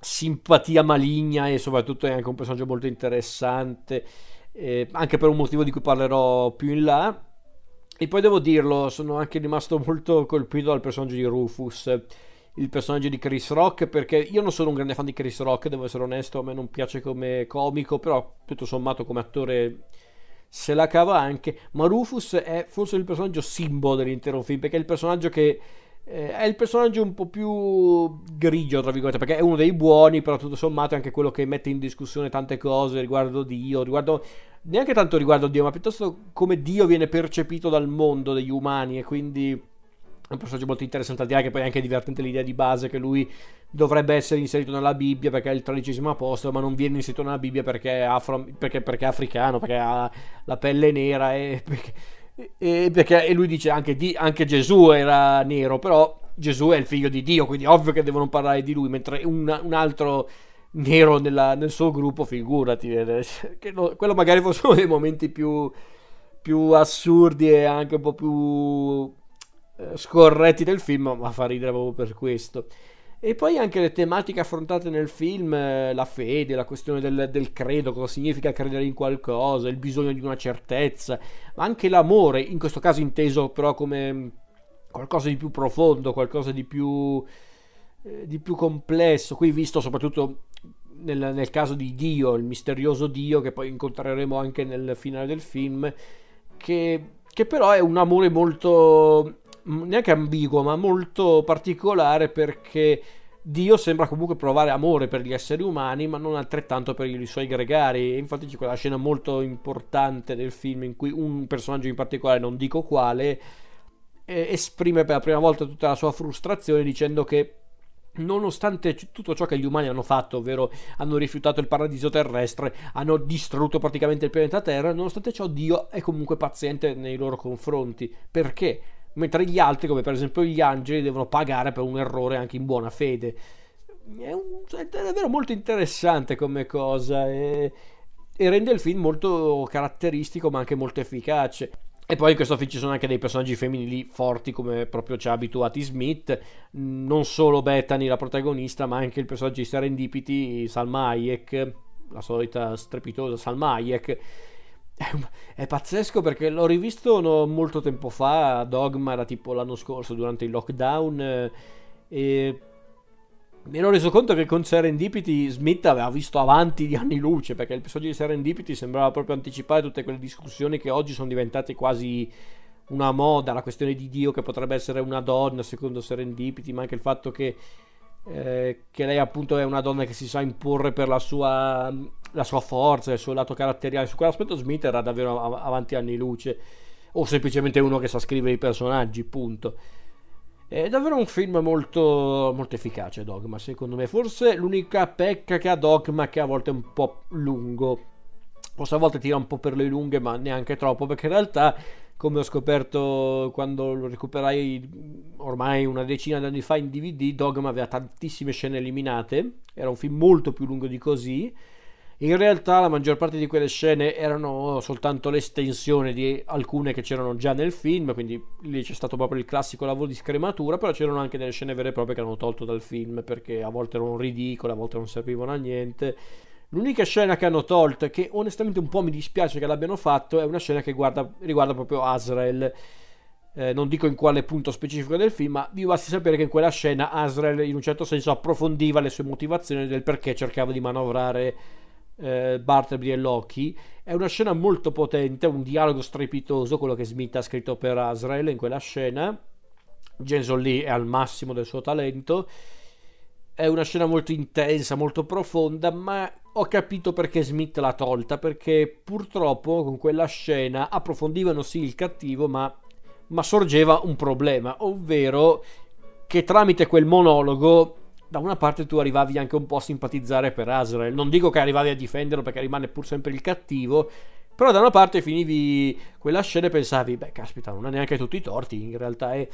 simpatia maligna e soprattutto è anche un personaggio molto interessante eh, anche per un motivo di cui parlerò più in là. E poi devo dirlo, sono anche rimasto molto colpito dal personaggio di Rufus, il personaggio di Chris Rock, perché io non sono un grande fan di Chris Rock, devo essere onesto, a me non piace come comico, però tutto sommato come attore se la cava anche, ma Rufus è forse il personaggio simbolo dell'intero film, perché è il personaggio che eh, è il personaggio un po' più grigio, tra virgolette, perché è uno dei buoni, però tutto sommato è anche quello che mette in discussione tante cose riguardo Dio, riguardo neanche tanto riguardo Dio, ma piuttosto come Dio viene percepito dal mondo degli umani e quindi è un personaggio molto interessante al di là che poi è anche divertente l'idea di base che lui dovrebbe essere inserito nella Bibbia perché è il tredicesimo apostolo ma non viene inserito nella Bibbia perché è, afro, perché, perché è africano perché ha la pelle nera e perché, e perché e lui dice anche, di, anche Gesù era nero, però Gesù è il figlio di Dio, quindi ovvio che devono parlare di lui, mentre un, un altro nero nella, nel suo gruppo, figurati, eh, no, quello magari fosse uno dei momenti più, più assurdi e anche un po' più eh, scorretti del film, ma fa ridere proprio per questo. E poi anche le tematiche affrontate nel film, eh, la fede, la questione del, del, credo, cosa significa credere in qualcosa, il bisogno di una certezza, ma anche l'amore, in questo caso inteso però come qualcosa di più profondo, qualcosa di più, eh, di più complesso, qui visto soprattutto nel, nel, caso di Dio, il misterioso Dio che poi incontreremo anche nel finale del film, che, che però è un amore molto neanche ambiguo, ma molto particolare perché Dio sembra comunque provare amore per gli esseri umani, ma non altrettanto per i suoi gregari. Infatti c'è quella scena molto importante del film in cui un personaggio in particolare, non dico quale, eh, esprime per la prima volta tutta la sua frustrazione dicendo che nonostante tutto ciò che gli umani hanno fatto, ovvero hanno rifiutato il paradiso terrestre, hanno distrutto praticamente il pianeta Terra, nonostante ciò Dio è comunque paziente nei loro confronti. Perché? Mentre gli altri, come per esempio gli angeli, devono pagare per un errore anche in buona fede. È, un, è davvero molto interessante come cosa e, e rende il film molto caratteristico ma anche molto efficace. E poi in questo film ci sono anche dei personaggi femminili forti come proprio ci ha abituati Smith, non solo Bethany la protagonista ma anche il personaggio di Serendipity, Salma Hayek, la solita strepitosa Salma Hayek è, pazzesco perché l'ho rivisto no, molto tempo fa, Dogma era tipo l'anno scorso durante il lockdown eh, e mi ero reso conto che con Serendipity Smith aveva visto avanti di anni luce perché personaggio di Serendipity sembrava proprio anticipare tutte quelle discussioni che oggi sono diventate quasi una moda, la questione di Dio che potrebbe essere una donna secondo Serendipity, ma anche il fatto che eh, che lei appunto è una donna che si sa imporre per la sua, la sua forza, il suo lato caratteriale. Su quell'aspetto Smith era davvero av- avanti anni luce, o semplicemente uno che sa scrivere i personaggi, punto. È davvero un film molto, molto efficace, Dogma, secondo me. Forse l'unica pecca che ha Dogma è che a volte è un po' lungo. Forse a volte tira un po' per le lunghe, ma neanche troppo, perché in realtà come ho scoperto quando lo recuperai ormai una decina di anni fa in DVD, Dogma aveva tantissime scene eliminate, era un film molto più lungo di così. In realtà la maggior parte di quelle scene erano soltanto l'estensione di alcune che c'erano già nel film, quindi lì c'è stato proprio il classico lavoro di scrematura, però c'erano anche delle scene vere e proprie che hanno tolto dal film perché a volte erano ridicole, a volte non servivano a niente L'unica scena che hanno tolto, che onestamente un po' mi dispiace che l'abbiano fatto, è una scena che guarda, riguarda proprio Azrael. Eh, non dico in quale punto specifico del film, ma vi basti sapere che in quella scena Azrael in un certo senso approfondiva le sue motivazioni del perché cercava di manovrare eh, Bartleby e Loki. È una scena molto potente, un dialogo strepitoso, quello che Smith ha scritto per Azrael in quella scena. Jenson Lee è al massimo del suo talento. È una scena molto intensa, molto profonda, ma ho capito perché Smith l'ha tolta, perché purtroppo con quella scena approfondivano sì il cattivo, ma, ma sorgeva un problema, ovvero che tramite quel monologo da una parte tu arrivavi anche un po' a simpatizzare per Azrael. Non dico che arrivavi a difenderlo perché rimane pur sempre il cattivo, però da una parte finivi quella scena e pensavi, beh, caspita, non ha neanche tutti i torti, in realtà è...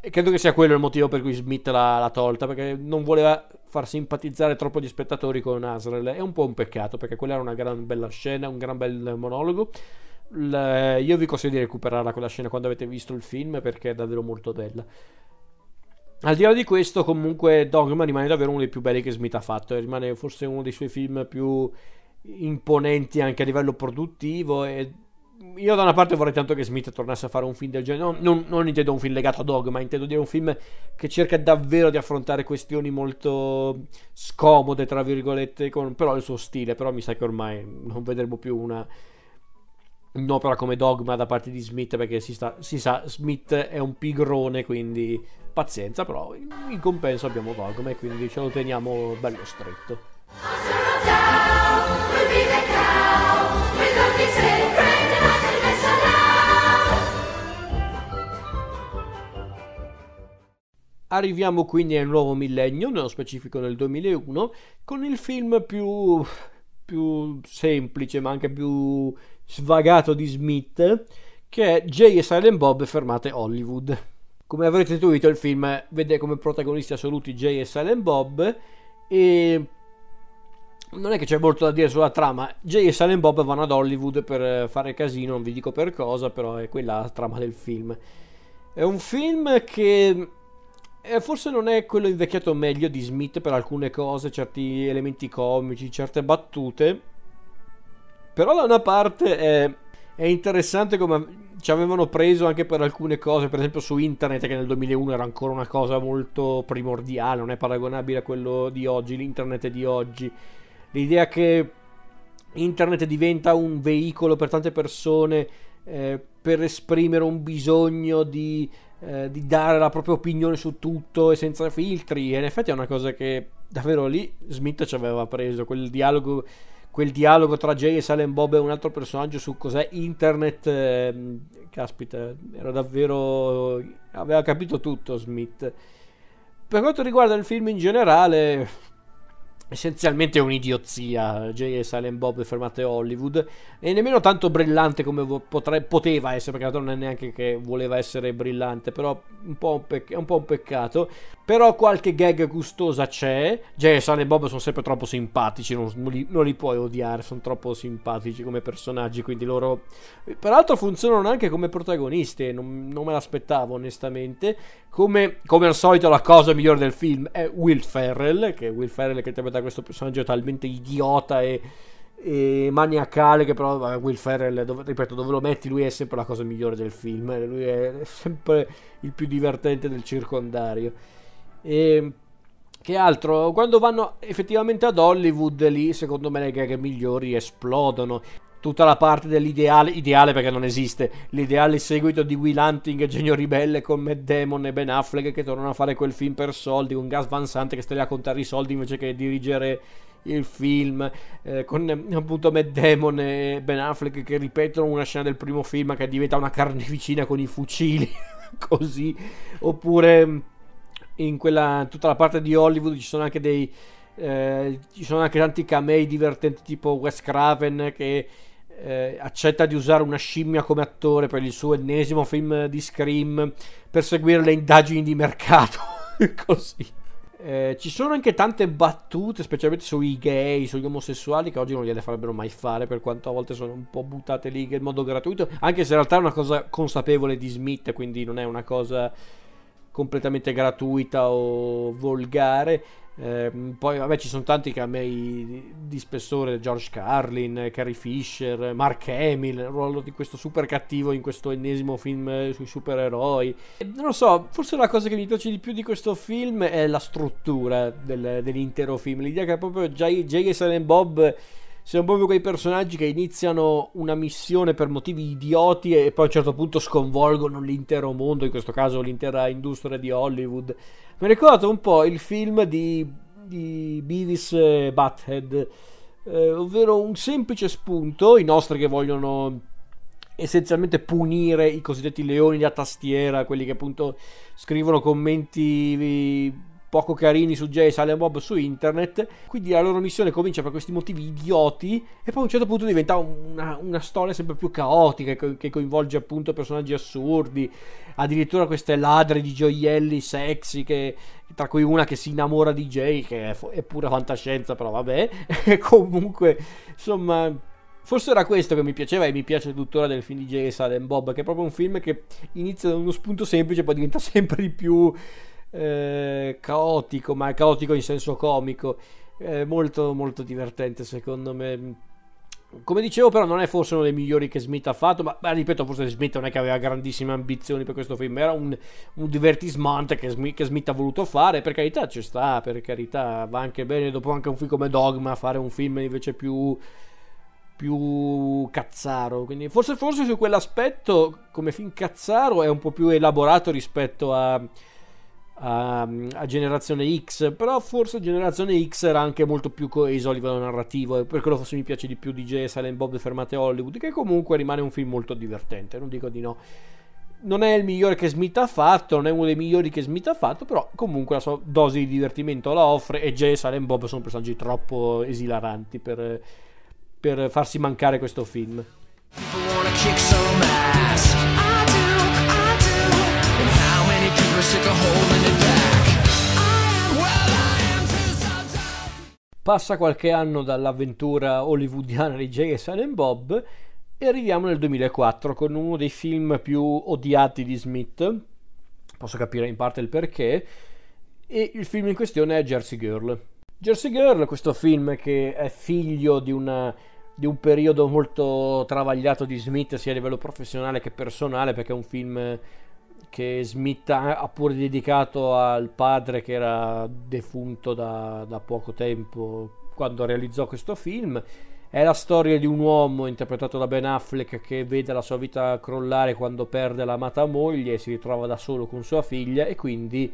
E credo che sia quello il motivo per cui Smith l'ha, l'ha tolta, perché non voleva far simpatizzare troppo gli spettatori con Azrael. È un po' un peccato, perché quella era una gran bella scena, un gran bel monologo. L- io vi consiglio di recuperarla quella scena quando avete visto il film, perché è davvero molto bella. Al di là di questo, comunque, Dogma rimane davvero uno dei più belli che Smith ha fatto. Rimane forse uno dei suoi film più imponenti anche a livello produttivo e io da una parte vorrei tanto che Smith tornasse a fare un film del genere, non, non, non, intendo un film legato a Dogma, intendo dire un film che cerca davvero di affrontare questioni molto scomode, tra virgolette, con però il suo stile, però mi sa che ormai non vedremo più una, un'opera come Dogma da parte di Smith, perché si, sta, si sa, Smith è un pigrone, quindi pazienza, però in compenso abbiamo Dogma e quindi ce lo teniamo bello stretto. Arriviamo quindi al nuovo millennio, nello specifico nel 2001, con il film più, più semplice ma anche più svagato di Smith, che è Jay e Silent Bob fermate Hollywood. Come avrete intuito il film vede come protagonisti assoluti Jay e Silent Bob e non è che c'è molto da dire sulla trama. Jay e Silent Bob vanno ad Hollywood per fare casino, non vi dico per cosa, però è quella la trama del film. È un film che eh, forse non è quello invecchiato meglio di Smith per alcune cose, certi elementi comici, certe battute. Però da una parte è, è interessante come ci avevano preso anche per alcune cose, per esempio su internet che nel 2001 era ancora una cosa molto primordiale, non è paragonabile a quello di oggi, l'internet di oggi. L'idea che internet diventa un veicolo per tante persone eh, per esprimere un bisogno di, eh, di, dare la propria opinione su tutto e senza filtri. E in effetti è una cosa che davvero lì Smith ci aveva preso, quel dialogo, quel dialogo tra Jay e Silent Bob e un altro personaggio su cos'è internet. Eh, caspita, era davvero... aveva capito tutto Smith. Per quanto riguarda il film in generale, essenzialmente un'idiozia. J. Silent Bob fermate Hollywood. E nemmeno tanto brillante come potre, poteva essere perché non è neanche che voleva essere brillante però un po' un, pec- un, po un peccato. Però qualche gag gustosa c'è. J. Silent Bob sono sempre troppo simpatici non, non, li, non, li, puoi odiare sono troppo simpatici come personaggi quindi loro peraltro funzionano anche come protagonisti non, non me l'aspettavo onestamente come, come, al solito la cosa migliore del film è Will Ferrell che Will Ferrell che interpreta questo personaggio talmente idiota e, e maniacale che però vabbè, Will Ferrell dove, ripeto dove lo metti lui è sempre la cosa migliore del film eh, lui è sempre il più divertente del circondario. E che altro? Quando vanno effettivamente ad Hollywood lì secondo me le gag migliori esplodono tutta la parte dell'ideale, ideale perché non esiste, l'ideale seguito di Will Hunting e Genio Ribelle con Matt Damon e Ben Affleck che tornano a fare quel film per soldi, con Gas Van Sant che sta lì a contare i soldi invece che dirigere il film, eh, con appunto Matt Damon e Ben Affleck che ripetono una scena del primo film che diventa una carneficina con i fucili, così, oppure in quella, tutta la parte di Hollywood ci sono anche dei... Eh, ci sono anche tanti camei divertenti tipo Wes Craven che eh, accetta di usare una scimmia come attore per il suo ennesimo film di Scream per seguire le indagini di mercato. Così. Eh, ci sono anche tante battute, specialmente sui gay, sugli omosessuali, che oggi non gliele farebbero mai fare, per quanto a volte sono un po' buttate lì in modo gratuito, anche se in realtà è una cosa consapevole di Smith, quindi non è una cosa completamente gratuita o volgare. Eh, poi vabbè ci sono tanti camei di spessore George Carlin, Carrie Fisher, Mark Hamill il ruolo di questo super cattivo in questo ennesimo film sui supereroi. Non lo so forse la cosa che mi piace di più di questo film è la struttura del, dell'intero film. L'idea che proprio Jay, Jay e Silent Bob siano proprio quei personaggi che iniziano una missione per motivi idioti e poi a un certo punto sconvolgono l'intero mondo in questo caso l'intera industria di Hollywood mi ricordo un po' il film di, di Beavis e Butthead, eh, ovvero un semplice spunto, i nostri che vogliono essenzialmente punire i cosiddetti leoni da tastiera, quelli che appunto scrivono commenti poco carini su Jay Silent Bob su internet. Quindi la loro missione comincia per questi motivi idioti e poi a un certo punto diventa una, una storia sempre più caotica che, coinvolge appunto personaggi assurdi. Addirittura queste ladre di gioielli sexy che, tra cui una che si innamora di Jay che è, è pura fantascienza però vabbè. E comunque insomma... Forse era questo che mi piaceva e mi piace tuttora del film di Jay Silent Bob, che è proprio un film che inizia da uno spunto semplice e poi diventa sempre di più eh, caotico, ma caotico in senso comico, eh, molto molto divertente secondo me. Come dicevo, però, non è forse uno dei migliori che Smith ha fatto. Ma, ma ripeto, forse Smith non è che aveva grandissime ambizioni per questo film. Era un, un divertisement che Smith, che Smith, ha voluto fare. Per carità, ci sta. Per carità, va anche bene. Dopo anche un film come Dogma, fare un film invece più più cazzaro. Quindi forse, forse su quell'aspetto, come film cazzaro, è un po' più elaborato rispetto a a, a, Generazione X, però forse Generazione X era anche molto più coeso a livello narrativo e per quello forse mi piace di più di J. Silent Bob Fermate Hollywood, che comunque rimane un film molto divertente, non dico di no. Non è il migliore che Smith ha fatto, non è uno dei migliori che Smith ha fatto, però comunque la sua dose di divertimento la offre e J. Silent Bob sono personaggi troppo esilaranti per, per farsi mancare questo film. People wanna kick some ass. Passa qualche anno dall'avventura hollywoodiana di Jay e Silent Bob e arriviamo nel 2004 con uno dei film più odiati di Smith. Posso capire in parte il perché. E il film in questione è Jersey Girl. Jersey Girl, questo film che è figlio di, una, di un periodo molto travagliato di Smith sia a livello professionale che personale, perché è un film che Smith ha pure dedicato al padre che era defunto da, da poco tempo quando realizzò questo film. È la storia di un uomo interpretato da Ben Affleck che vede la sua vita crollare quando perde l'amata moglie e si ritrova da solo con sua figlia e quindi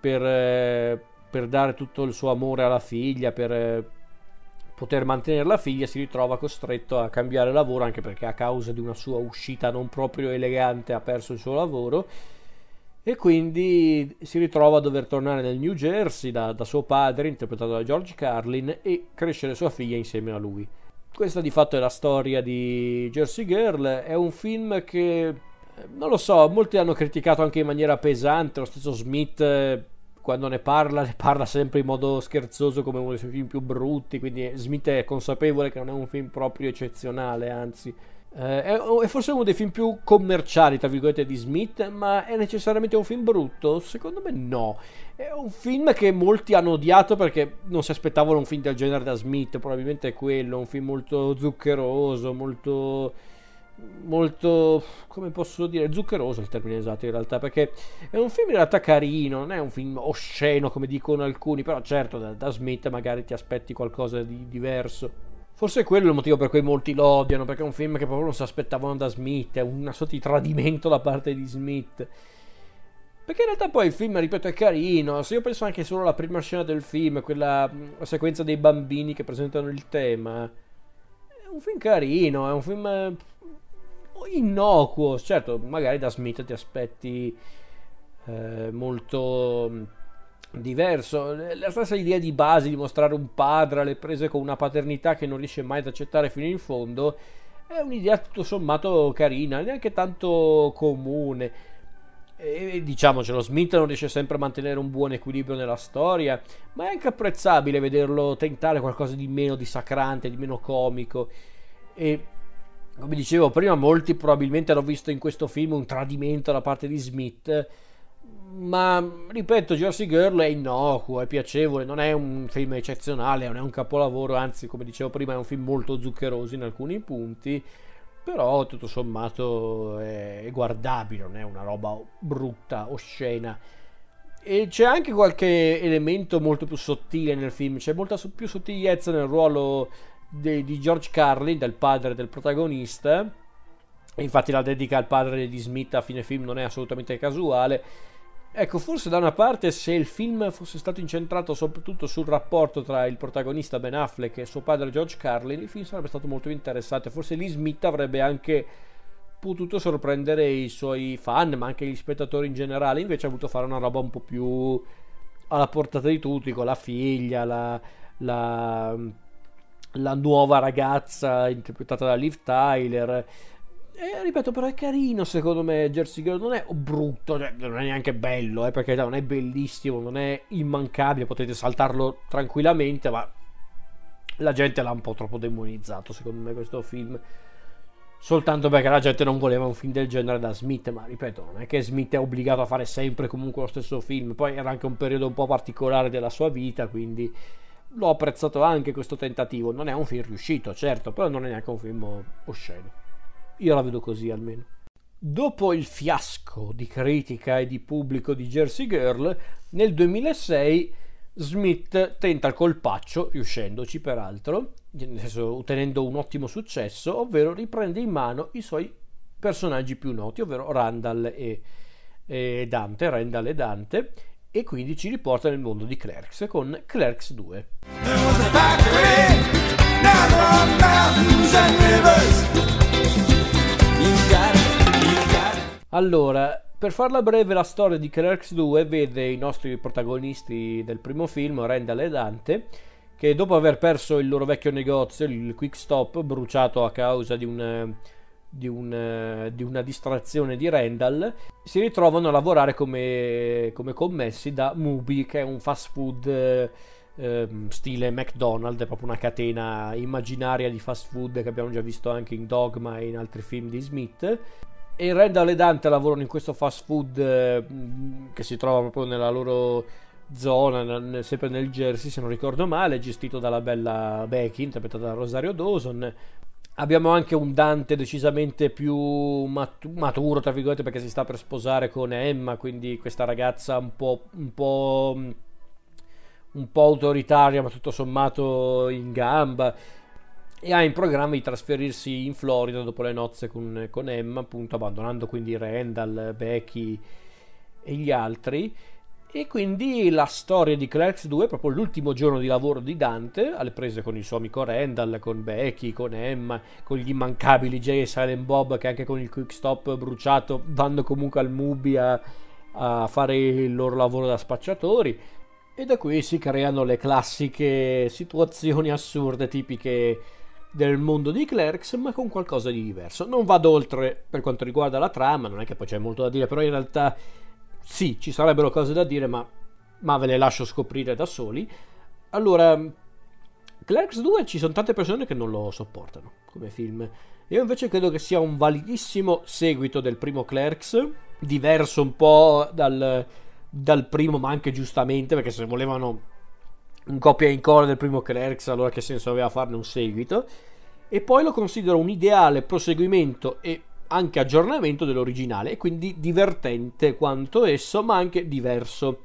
per, eh, per dare tutto il suo amore alla figlia, per eh, poter mantenere la figlia, si ritrova costretto a cambiare lavoro anche perché a causa di una sua uscita non proprio elegante ha perso il suo lavoro e quindi si ritrova a dover tornare nel New Jersey da, da, suo padre, interpretato da George Carlin, e crescere sua figlia insieme a lui. Questa di fatto è la storia di Jersey Girl, è un film che, non lo so, molti hanno criticato anche in maniera pesante, lo stesso Smith quando ne parla, ne parla sempre in modo scherzoso come uno dei suoi film più brutti, quindi Smith è consapevole che non è un film proprio eccezionale, anzi eh, è, è, forse uno dei film più commerciali, tra virgolette, di Smith, ma è necessariamente un film brutto? Secondo me no. È un film che molti hanno odiato perché non si aspettavano un film del genere da Smith, probabilmente è quello, un film molto zuccheroso, molto molto come posso dire zuccheroso il termine esatto in realtà perché è un film in realtà carino non è un film osceno come dicono alcuni però certo da, da Smith magari ti aspetti qualcosa di diverso Forse è quello il motivo per cui molti lo odiano, perché è un film che proprio non si aspettavano da Smith, è una sorta di tradimento da parte di Smith. Perché in realtà poi il film, ripeto, è carino. Se io penso anche solo alla prima scena del film, quella la sequenza dei bambini che presentano il tema, è un film carino, è un film innocuo. Certo, magari da Smith ti aspetti eh, molto diverso. La stessa idea di base di mostrare un padre alle prese con una paternità che non riesce mai ad accettare fino in fondo è un'idea tutto sommato carina, neanche tanto comune. E diciamocelo, Smith non riesce sempre a mantenere un buon equilibrio nella storia, ma è anche apprezzabile vederlo tentare qualcosa di meno dissacrante, di meno comico. E come dicevo prima, molti probabilmente hanno visto in questo film un tradimento da parte di Smith ma ripeto, Jersey Girl è innocuo, è piacevole, non è un film eccezionale, non è un capolavoro, anzi, come dicevo prima, è un film molto zuccheroso in alcuni punti, però tutto sommato è guardabile, non è una roba brutta, oscena. E c'è anche qualche elemento molto più sottile nel film, c'è molta più sottigliezza nel ruolo de- di George Carlin, del padre del protagonista. Infatti la dedica al padre di Smith a fine film non è assolutamente casuale Ecco, forse da una parte se il film fosse stato incentrato soprattutto sul rapporto tra il protagonista Ben Affleck e suo padre George Carlin, il film sarebbe stato molto interessante. Forse Lee Smith avrebbe anche potuto sorprendere i suoi fan, ma anche gli spettatori in generale. Invece ha voluto fare una roba un po' più alla portata di tutti, con la figlia, la, la, la nuova ragazza interpretata da Liv Tyler. E ripeto, però è carino secondo me Jersey Girl, non è brutto, cioè, non è neanche bello, eh, perché non è bellissimo, non è immancabile, potete saltarlo tranquillamente, ma la gente l'ha un po' troppo demonizzato secondo me questo film. Soltanto perché la gente non voleva un film del genere da Smith, ma ripeto, non è che Smith è obbligato a fare sempre comunque lo stesso film, poi era anche un periodo un po' particolare della sua vita, quindi l'ho apprezzato anche questo tentativo. Non è un film riuscito, certo, però non è neanche un film osceno. Io la vedo così almeno. Dopo il fiasco di critica e di pubblico di Jersey Girl, nel 2006 Smith tenta il colpaccio, riuscendoci peraltro, senso ottenendo un ottimo successo, ovvero riprende in mano i suoi personaggi più noti, ovvero Randall e, e Dante, Randall e Dante, e quindi ci riporta nel mondo di Clerks con Clerks 2. Allora, per farla breve, la storia di Clerks 2 vede i nostri protagonisti del primo film, Randall e Dante, che dopo aver perso il loro vecchio negozio, il Quick Stop, bruciato a causa di, un, di, un, di una distrazione di Randall, si ritrovano a lavorare come, come commessi da Mubi, che è un fast food eh, stile McDonald's, è proprio una catena immaginaria di fast food che abbiamo già visto anche in Dogma e in altri film di Smith e Randall e Dante lavorano in questo fast food eh, che si trova proprio nella loro zona, sempre nel Jersey se non ricordo male, gestito dalla bella Becky, interpretata da Rosario Dawson. Abbiamo anche un Dante decisamente più mat- maturo, tra virgolette, perché si sta per sposare con Emma, quindi questa ragazza un po', un po', un po' autoritaria, ma tutto sommato in gamba. E ha in programma di trasferirsi in Florida dopo le nozze con, con Emma, appunto abbandonando quindi Randall, Becky e gli altri. E quindi la storia di Clerks 2 è proprio l'ultimo giorno di lavoro di Dante, alle prese con il suo amico Randall, con Becky, con Emma, con gli immancabili Jay e Silent Bob che anche con il quick stop bruciato vanno comunque al Mubi a, a fare il loro lavoro da spacciatori. E da qui si creano le classiche situazioni assurde tipiche del mondo di Clerks, ma con qualcosa di diverso. Non vado oltre per quanto riguarda la trama, non è che poi c'è molto da dire, però in realtà sì, ci sarebbero cose da dire, ma, ma ve le lascio scoprire da soli. Allora, Clerks 2 ci sono tante persone che non lo sopportano come film. Io invece credo che sia un validissimo seguito del primo Clerks, diverso un po' dal, dal primo, ma anche giustamente, perché se volevano un copia e incolla del primo Clerks, allora che senso aveva farne un seguito? E poi lo considero un ideale proseguimento e anche aggiornamento dell'originale e quindi divertente quanto esso, ma anche diverso.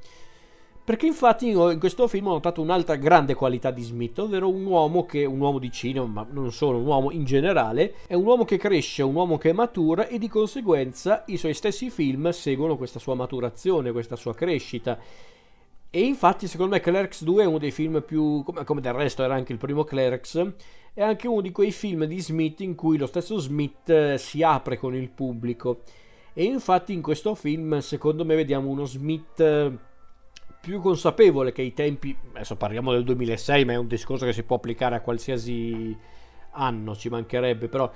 Perché infatti in questo film ho notato un'altra grande qualità di Smith, ovvero un uomo che, un uomo di cinema, ma non solo, un uomo in generale, è un uomo che cresce, un uomo che matura e di conseguenza i suoi stessi film seguono questa sua maturazione, questa sua crescita. E infatti secondo me Clerks 2 è uno dei film più, come, del resto era anche il primo Clerks, è anche uno di quei film di Smith in cui lo stesso Smith eh, si apre con il pubblico. E infatti in questo film, secondo me, vediamo uno Smith eh, più consapevole che i tempi. Adesso parliamo del 2006, ma è un discorso che si può applicare a qualsiasi anno, ci mancherebbe, però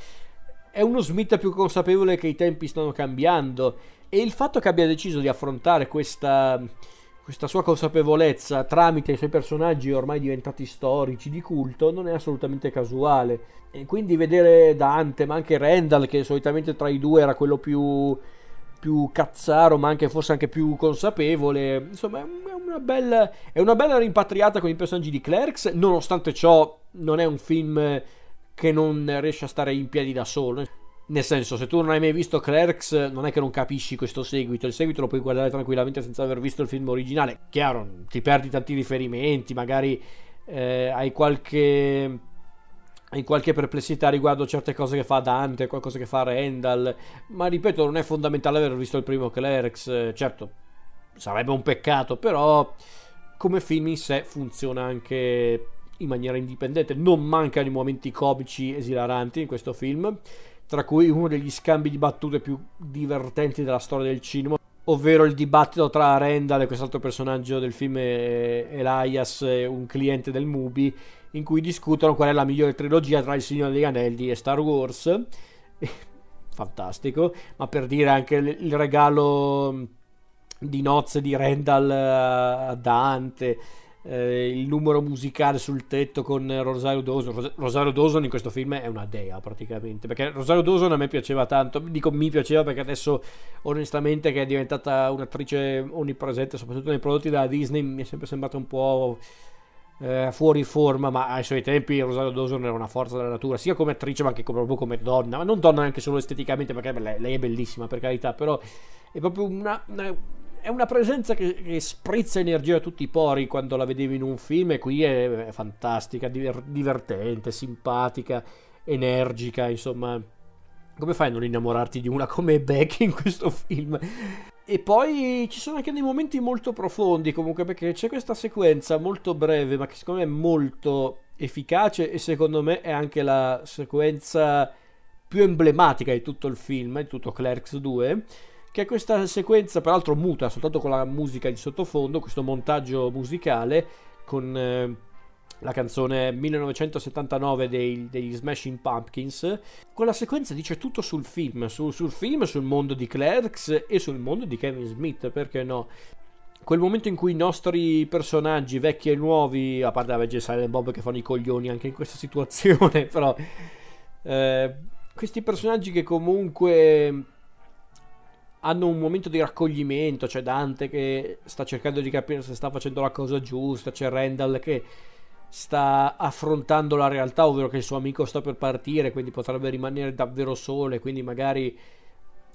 è uno Smith più consapevole che i tempi stanno cambiando. E il fatto che abbia deciso di affrontare questa questa sua consapevolezza tramite i suoi personaggi ormai diventati storici di culto non è assolutamente casuale. E quindi vedere Dante, ma anche Randall, che solitamente tra i due era quello più, più cazzaro, ma anche forse anche più consapevole, insomma, è una, bella, è una bella rimpatriata con i personaggi di Clerks. Nonostante ciò, non è un film che non riesce a stare in piedi da solo. Nel senso, se tu non hai mai visto Clerks, non è che non capisci questo seguito. Il seguito lo puoi guardare tranquillamente senza aver visto il film originale. Chiaro, ti perdi tanti riferimenti, magari eh, hai qualche. Hai qualche perplessità riguardo certe cose che fa Dante, qualcosa che fa Randall. Ma ripeto, non è fondamentale aver visto il primo Clerks. Certo, sarebbe un peccato, però come film in sé funziona anche in maniera indipendente. Non mancano i momenti comici esilaranti in questo film tra cui uno degli scambi di battute più divertenti della storia del cinema, ovvero il dibattito tra Randall e quest'altro personaggio del film Elias, un cliente del Mubi, in cui discutono qual è la migliore trilogia tra Il Signore degli Anelli e Star Wars. Fantastico, ma per dire anche il regalo di nozze di Randall a Dante eh, il numero musicale sul tetto con Rosario Dawson. Rosario Dawson in questo film è una dea praticamente, perché Rosario Dawson a me piaceva tanto, dico mi piaceva perché adesso onestamente che è diventata un'attrice onnipresente, soprattutto nei prodotti della Disney, mi è sempre sembrata un po'... Eh, fuori forma, ma ai suoi tempi Rosario Dawson era una forza della natura, sia come attrice ma anche come, proprio come donna, ma non donna anche solo esteticamente, perché lei, lei è bellissima per carità, però è proprio una, una è una presenza che, che, sprizza energia a tutti i pori quando la vedevi in un film e qui è, è fantastica, diver, divertente, simpatica, energica, insomma. Come fai a non innamorarti di una come Becky in questo film? E poi ci sono anche dei momenti molto profondi comunque perché c'è questa sequenza molto breve ma che secondo me è molto efficace e secondo me è anche la sequenza più emblematica di tutto il film, di tutto Clerks 2 che è questa sequenza peraltro muta soltanto con la musica di sottofondo, questo montaggio musicale con eh, la canzone 1979 dei, degli Smashing Pumpkins. Quella sequenza dice tutto sul film, su, sul film, sul mondo di Clerks e sul mondo di Kevin Smith, perché no? Quel momento in cui i nostri personaggi, vecchi e nuovi, a parte la vecchia Silent Bob che fanno i coglioni anche in questa situazione, però eh, questi personaggi che comunque hanno un momento di raccoglimento, c'è Dante che sta cercando di capire se sta facendo la cosa giusta, c'è Randall che sta affrontando la realtà, ovvero che il suo amico sta per partire, quindi potrebbe rimanere davvero solo e quindi magari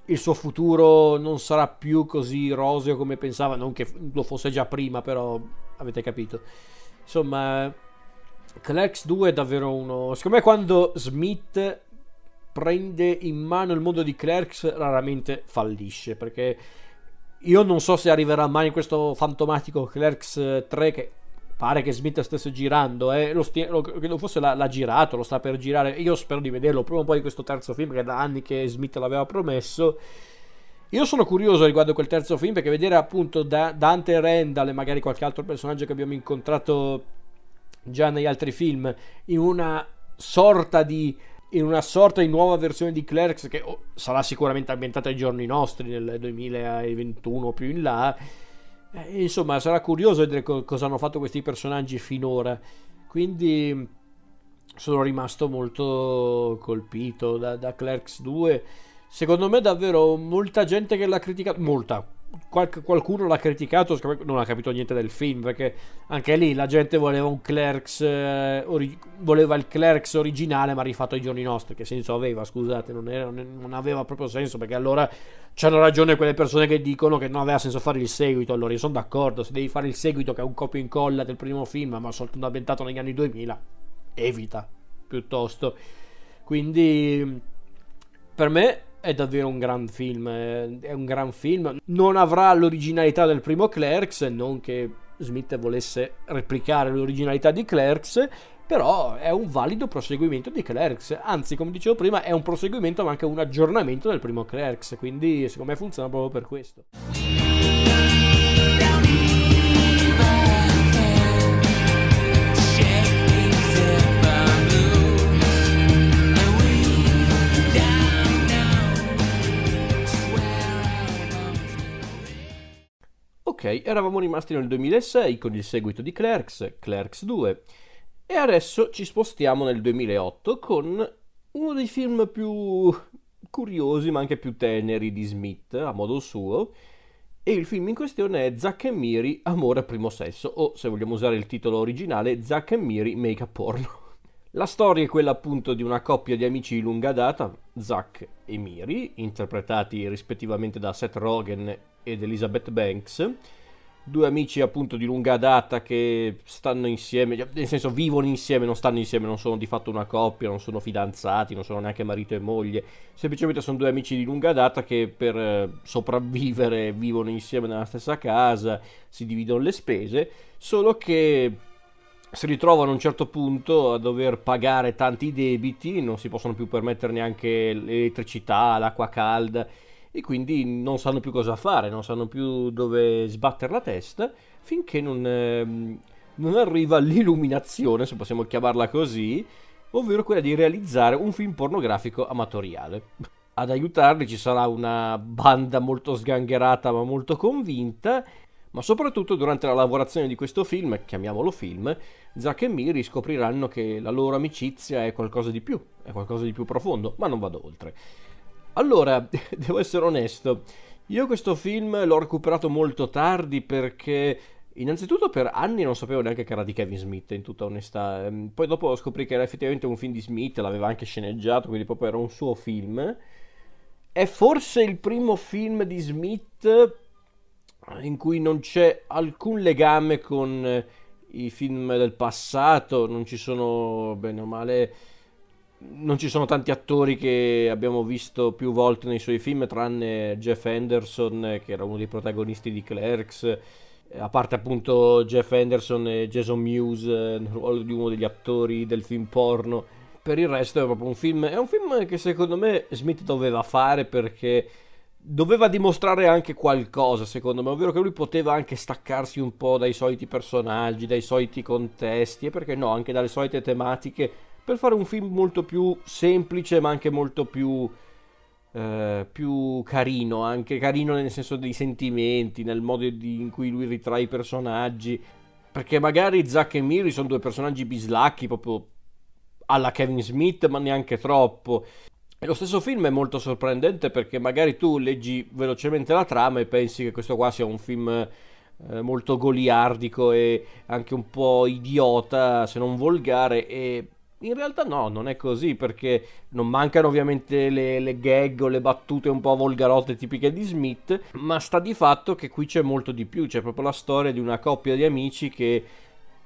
il suo futuro non sarà più così roseo come pensava, non che lo fosse già prima, però avete capito. Insomma, Clerks 2 è davvero uno... Secondo me quando Smith prende in mano il mondo di Clerks raramente fallisce, perché io non so se arriverà mai in questo fantomatico Clerks 3 che pare che Smith stesse girando, eh, lo stia, lo, forse l'ha, l'ha, girato, lo sta per girare. Io spero di vederlo prima o poi questo terzo film, perché da anni che Smith l'aveva promesso. Io sono curioso riguardo quel terzo film, perché vedere appunto da, Dante Randall e magari qualche altro personaggio che abbiamo incontrato già negli altri film, in una sorta di in una sorta di nuova versione di Clerks che oh, sarà sicuramente ambientata ai giorni nostri nel 2021 o più in là eh, insomma, sarà curioso vedere co- cosa hanno fatto questi personaggi finora. Quindi sono rimasto molto colpito da, da Clerks 2. Secondo me davvero molta gente che l'ha criticato, molta, qual- qualcuno l'ha criticato, non ha capito niente del film, perché anche lì la gente voleva un Clerks, eh, ori- voleva il Clerks originale ma rifatto ai giorni nostri, che senso aveva, scusate, non, era, non aveva proprio senso, perché allora c'hanno ragione quelle persone che dicono che non aveva senso fare il seguito, allora io sono d'accordo, se devi fare il seguito che è un copia e incolla del primo film, ma soltanto ambientato negli anni 2000, evita, piuttosto. Quindi, per me è davvero un gran film, è un gran film. Non avrà l'originalità del primo Clerks, non che Smith volesse replicare l'originalità di Clerks, però è un valido proseguimento di Clerks. Anzi, come dicevo prima, è un proseguimento ma anche un aggiornamento del primo Clerks, quindi secondo me funziona proprio per questo. Ok, eravamo rimasti nel 2006 con il seguito di Clerks, Clerks 2, e adesso ci spostiamo nel 2008 con uno dei film più curiosi ma anche più teneri di Smith, a modo suo, e il film in questione è Zack e Miri, Amore a primo sesso, o se vogliamo usare il titolo originale, Zack e Miri, Make a Porno. La storia è quella appunto di una coppia di amici di lunga data, Zack e Miri, interpretati rispettivamente da Seth Rogen ed Elizabeth Banks, due amici appunto di lunga data che stanno insieme, nel senso vivono insieme, non stanno insieme, non sono di fatto una coppia, non sono fidanzati, non sono neanche marito e moglie, semplicemente sono due amici di lunga data che per eh, sopravvivere vivono insieme nella stessa casa, si dividono le spese, solo che si ritrovano a un certo punto a dover pagare tanti debiti, non si possono più permettere neanche l'elettricità, l'acqua calda e quindi non sanno più cosa fare, non sanno più dove sbattere la testa finché non, eh, non arriva l'illuminazione, se possiamo chiamarla così, ovvero quella di realizzare un film pornografico amatoriale. Ad aiutarli ci sarà una banda molto sgangherata ma molto convinta, ma soprattutto durante la lavorazione di questo film, chiamiamolo film, Zack e Miri scopriranno che la loro amicizia è qualcosa di più, è qualcosa di più profondo, ma non vado oltre. Allora, devo essere onesto, io questo film l'ho recuperato molto tardi perché innanzitutto per anni non sapevo neanche che era di Kevin Smith, in tutta onestà. Ehm, poi dopo scoprì che era effettivamente un film di Smith, l'aveva anche sceneggiato, quindi proprio era un suo film. È forse il primo film di Smith in cui non c'è alcun legame con i film del passato, non ci sono bene o male non ci sono tanti attori che abbiamo visto più volte nei suoi film, tranne Jeff Anderson, che era uno dei protagonisti di Clerks, a parte appunto Jeff Anderson e Jason Mewes nel ruolo di uno degli attori del film porno. Per il resto è proprio un film, è un film che secondo me Smith doveva fare perché doveva dimostrare anche qualcosa, secondo me, ovvero che lui poteva anche staccarsi un po' dai soliti personaggi, dai soliti contesti e perché no, anche dalle solite tematiche per fare un film molto più semplice ma anche molto più, eh, più carino, anche carino nel senso dei sentimenti, nel modo di, in cui lui ritrae i personaggi, perché magari Zack e Miri sono due personaggi bislacchi proprio alla Kevin Smith ma neanche troppo. E lo stesso film è molto sorprendente perché magari tu leggi velocemente la trama e pensi che questo qua sia un film eh, molto goliardico e anche un po' idiota, se non volgare, e in realtà no, non è così perché non mancano ovviamente le, le, gag o le battute un po' volgarotte tipiche di Smith, ma sta di fatto che qui c'è molto di più, c'è proprio la storia di una coppia di amici che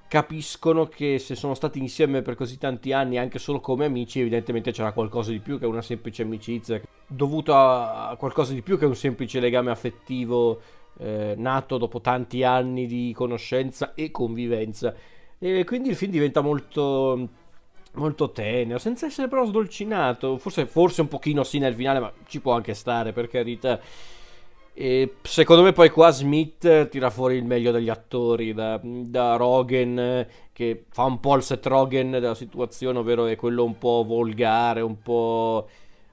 capiscono che se sono stati insieme per così tanti anni anche solo come amici evidentemente c'era qualcosa di più che una semplice amicizia dovuto a qualcosa di più che un semplice legame affettivo eh, nato dopo tanti anni di conoscenza e convivenza. E quindi il film diventa molto molto tenero senza essere però sdolcinato. Forse, forse un pochino sì nel finale ma ci può anche stare per carità e secondo me poi qua Smith tira fuori il meglio degli attori, da, da Rogen che fa un po' il set Rogen della situazione, ovvero è quello un po' volgare, un po'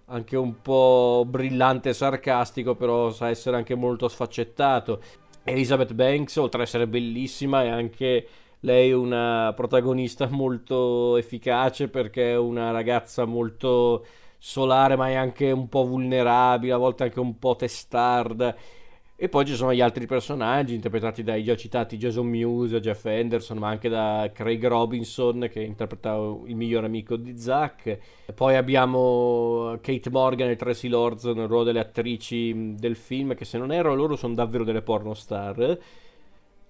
anche un po' brillante e sarcastico, però sa essere anche molto sfaccettato. Elizabeth Banks, oltre ad essere bellissima, è anche lei una protagonista molto efficace perché è una ragazza molto solare ma è anche un po' vulnerabile, a volte anche un po' testarda. E poi ci sono gli altri personaggi interpretati dai già citati Jason Mewes, Jeff Anderson, ma anche da Craig Robinson che interpreta il miglior amico di Zack. Poi abbiamo Kate Morgan e Tracy Lords nel ruolo delle attrici del film, che se non erro loro sono davvero delle pornostar.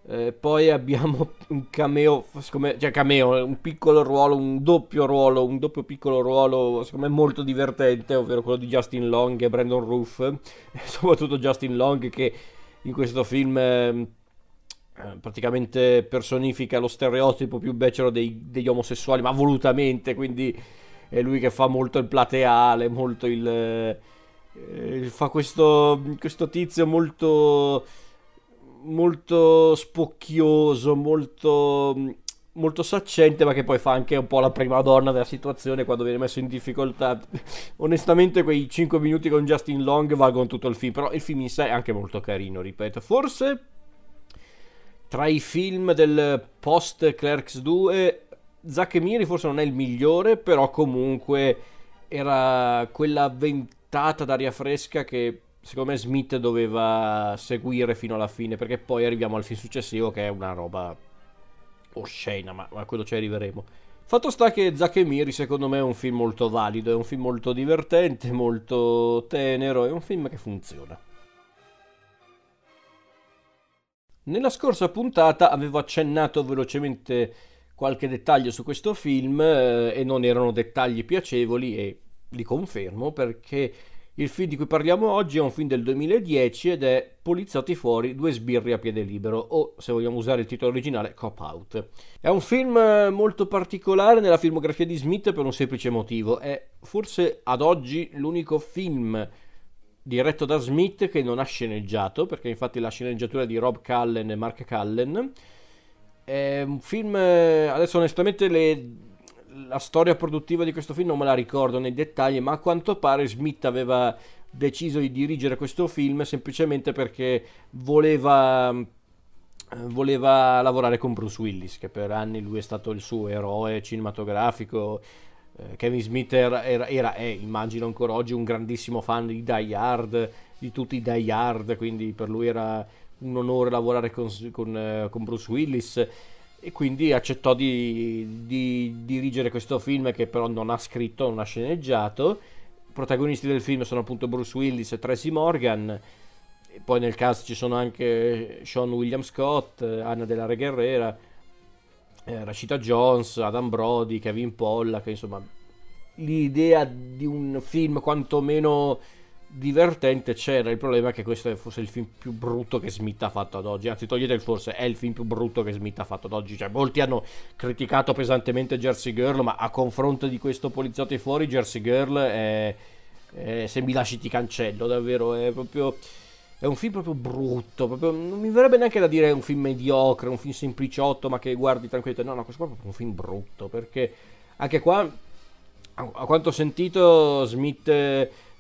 Eh, poi abbiamo un cameo, me, cioè cameo, un piccolo ruolo, un doppio ruolo, un doppio piccolo ruolo, secondo me molto divertente, ovvero quello di Justin Long e Brandon Roof, soprattutto Justin Long che in questo film eh, praticamente personifica lo stereotipo più becero dei, degli omosessuali, ma volutamente, quindi è lui che fa molto il plateale, molto il... Eh, fa questo, questo tizio molto molto spocchioso, molto, molto saccente, ma che poi fa anche un po' la prima donna della situazione quando viene messo in difficoltà. Onestamente, quei 5 minuti con Justin Long valgono tutto il film, però il film in sé è anche molto carino, ripeto. Forse tra i film del post Clerks 2, Zack Miri forse non è il migliore, però comunque era quella ventata d'aria fresca che secondo me Smith doveva seguire fino alla fine perché poi arriviamo al film successivo che è una roba oscena ma a quello ci arriveremo. Fatto sta che Zack e Miri secondo me è un film molto valido è un film molto divertente molto tenero è un film che funziona. Nella scorsa puntata avevo accennato velocemente qualche dettaglio su questo film eh, e non erano dettagli piacevoli e li confermo perché il film di cui parliamo oggi è un film del 2010 ed è Poliziotti fuori, due sbirri a piede libero, o se vogliamo usare il titolo originale, Cop Out. È un film eh, molto particolare nella filmografia di Smith per un semplice motivo. È forse ad oggi l'unico film diretto da Smith che non ha sceneggiato, perché infatti la sceneggiatura è di Rob Cullen e Mark Cullen. È un film, eh, adesso onestamente le la storia produttiva di questo film non me la ricordo nei dettagli, ma a quanto pare Smith aveva deciso di dirigere questo film semplicemente perché voleva, eh, voleva lavorare con Bruce Willis, che per anni lui è stato il suo eroe cinematografico. Eh, Kevin Smith era, era, era è, immagino ancora oggi, un grandissimo fan di Die Hard, di tutti i Die Hard, quindi per lui era un onore lavorare con, con, eh, con Bruce Willis e quindi accettò di, di, dirigere questo film che però non ha scritto, non ha sceneggiato. I protagonisti del film sono appunto Bruce Willis e Tracy Morgan. E poi nel cast ci sono anche Sean William Scott, Anna della Re Guerrera, eh, Rashida Jones, Adam Brody, Kevin Pollack, insomma l'idea di un film quantomeno divertente c'era. Il problema che questo è forse il film più brutto che Smith ha fatto ad oggi. Anzi, togliete il forse, è il film più brutto che Smith ha fatto ad oggi. Cioè, molti hanno criticato pesantemente Jersey Girl, ma a confronto di questo poliziotto fuori, Jersey Girl è, è, se mi lasci ti cancello, davvero. È proprio. È un film proprio brutto. Proprio, non mi verrebbe neanche da dire un film mediocre, un film sempliciotto, ma che guardi tranquillamente. No, no, questo qua è proprio un film brutto. Perché anche qua, a quanto ho sentito, Smith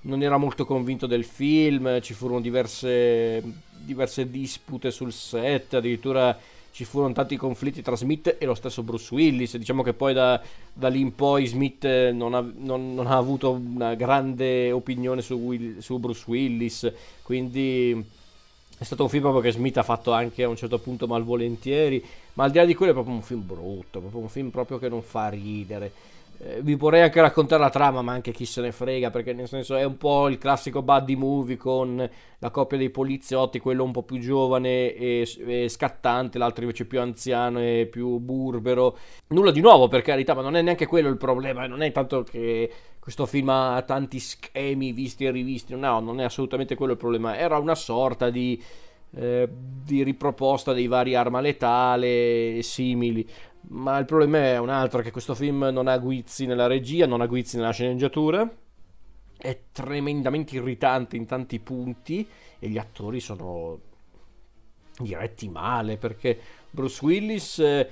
non era molto convinto del film, ci furono diverse, diverse dispute sul set, addirittura ci furono tanti conflitti tra Smith e lo stesso Bruce Willis. Diciamo che poi da, da lì in poi Smith non ha, non, non ha, avuto una grande opinione su, Will, su Bruce Willis, quindi è stato un film proprio che Smith ha fatto anche a un certo punto malvolentieri, ma al di là di quello è proprio un film brutto, proprio un film proprio che non fa ridere. Eh, vi vorrei anche raccontare la trama, ma anche chi se ne frega, perché nel senso è un po' il classico buddy movie con la coppia dei poliziotti, quello un po' più giovane e, e scattante, l'altro invece più anziano e più burbero. Nulla di nuovo, per carità, ma non è neanche quello il problema, non è tanto che questo film ha tanti schemi visti e rivisti, no, non è assolutamente quello il problema, era una sorta di... Eh, di riproposta dei vari arma letale simili ma il problema è un altro, che questo film non ha guizzi nella regia, non ha guizzi nella sceneggiatura, è tremendamente irritante in tanti punti e gli attori sono diretti male perché Bruce Willis eh,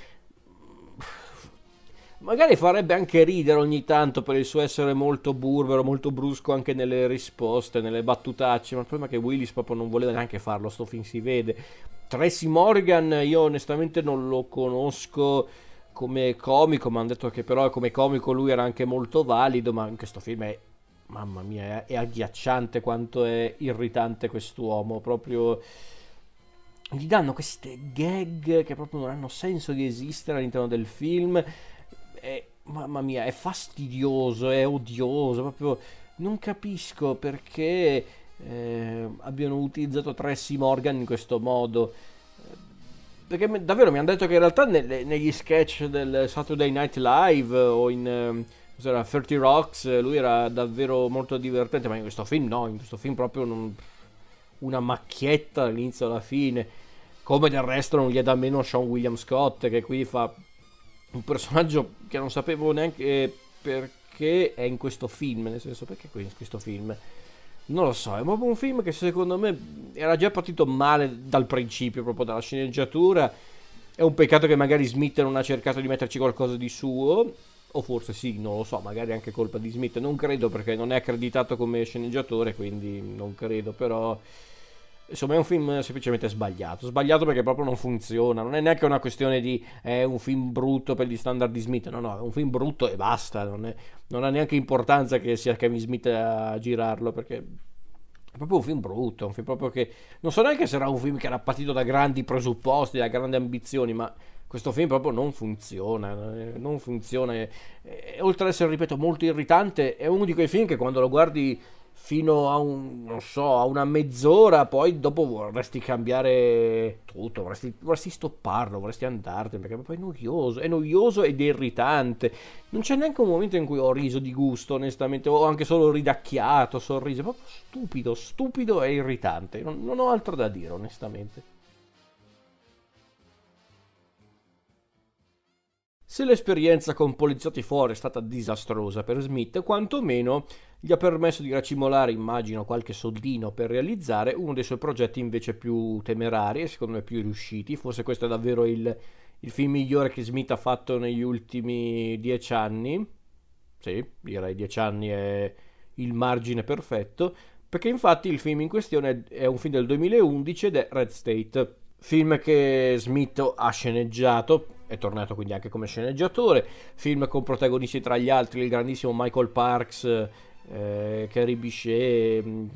magari farebbe anche ridere ogni tanto per il suo essere molto burbero, molto brusco anche nelle risposte, nelle battutacce, ma il problema è che Willis proprio non voleva neanche farlo, sto film si vede. Tracy Morgan io onestamente non lo conosco come comico, mi hanno detto che però come comico lui era anche molto valido, ma in questo film è, mamma mia, è agghiacciante quanto è irritante quest'uomo, proprio gli danno queste gag che proprio non hanno senso di esistere all'interno del film. È, mamma mia, è fastidioso, è odioso, proprio non capisco perché eh, abbiano utilizzato Tracy Morgan in questo modo. Perché davvero mi hanno detto che in realtà nelle, negli sketch del Saturday Night Live o in eh, cos'era, 30 Rocks lui era davvero molto divertente, ma in questo film no, in questo film proprio non, una macchietta dall'inizio alla fine. Come del resto non gli è da meno Sean William Scott che qui fa un personaggio che non sapevo neanche perché è in questo film, nel senso perché qui in questo film non lo so, è proprio un film che secondo me era già partito male dal principio, proprio dalla sceneggiatura. È un peccato che magari Smith non ha cercato di metterci qualcosa di suo, o forse sì, non lo so, magari anche colpa di Smith. Non credo perché non è accreditato come sceneggiatore, quindi non credo, però insomma è un film semplicemente sbagliato. Sbagliato perché proprio non funziona. Non è neanche una questione di è un film brutto per gli standard di Smith. No, no, è un film brutto e basta. Non, è, non ha neanche importanza che sia Kevin Smith a girarlo perché è proprio un film brutto. Un film proprio che non so neanche se era un film che era partito da grandi presupposti, da grandi ambizioni, ma questo film proprio non funziona. Non funziona. E, e, oltre ad essere, ripeto, molto irritante, è uno di quei film che quando lo guardi fino a un, so, a una mezz'ora, poi dopo vorresti cambiare tutto, vorresti, vorresti stopparlo, vorresti andartene, perché poi è noioso, è noioso ed irritante. Non c'è neanche un momento in cui ho riso di gusto, onestamente, o anche solo ridacchiato, sorriso, proprio stupido, stupido e irritante. Non, non ho altro da dire, onestamente. Se l'esperienza con poliziotti fuori è stata disastrosa per Smith, quantomeno gli ha permesso di racimolare, immagino, qualche soldino per realizzare uno dei suoi progetti invece più temerari e secondo me più riusciti. Forse questo è davvero il, il film migliore che Smith ha fatto negli ultimi dieci anni. Sì, direi dieci anni è il margine perfetto, perché infatti il film in questione è un film del 2011 ed è Red State, film che Smith ha sceneggiato è tornato quindi anche come sceneggiatore, film con protagonisti tra gli altri il grandissimo Michael Parks, eh, Carrie Bichet, mm,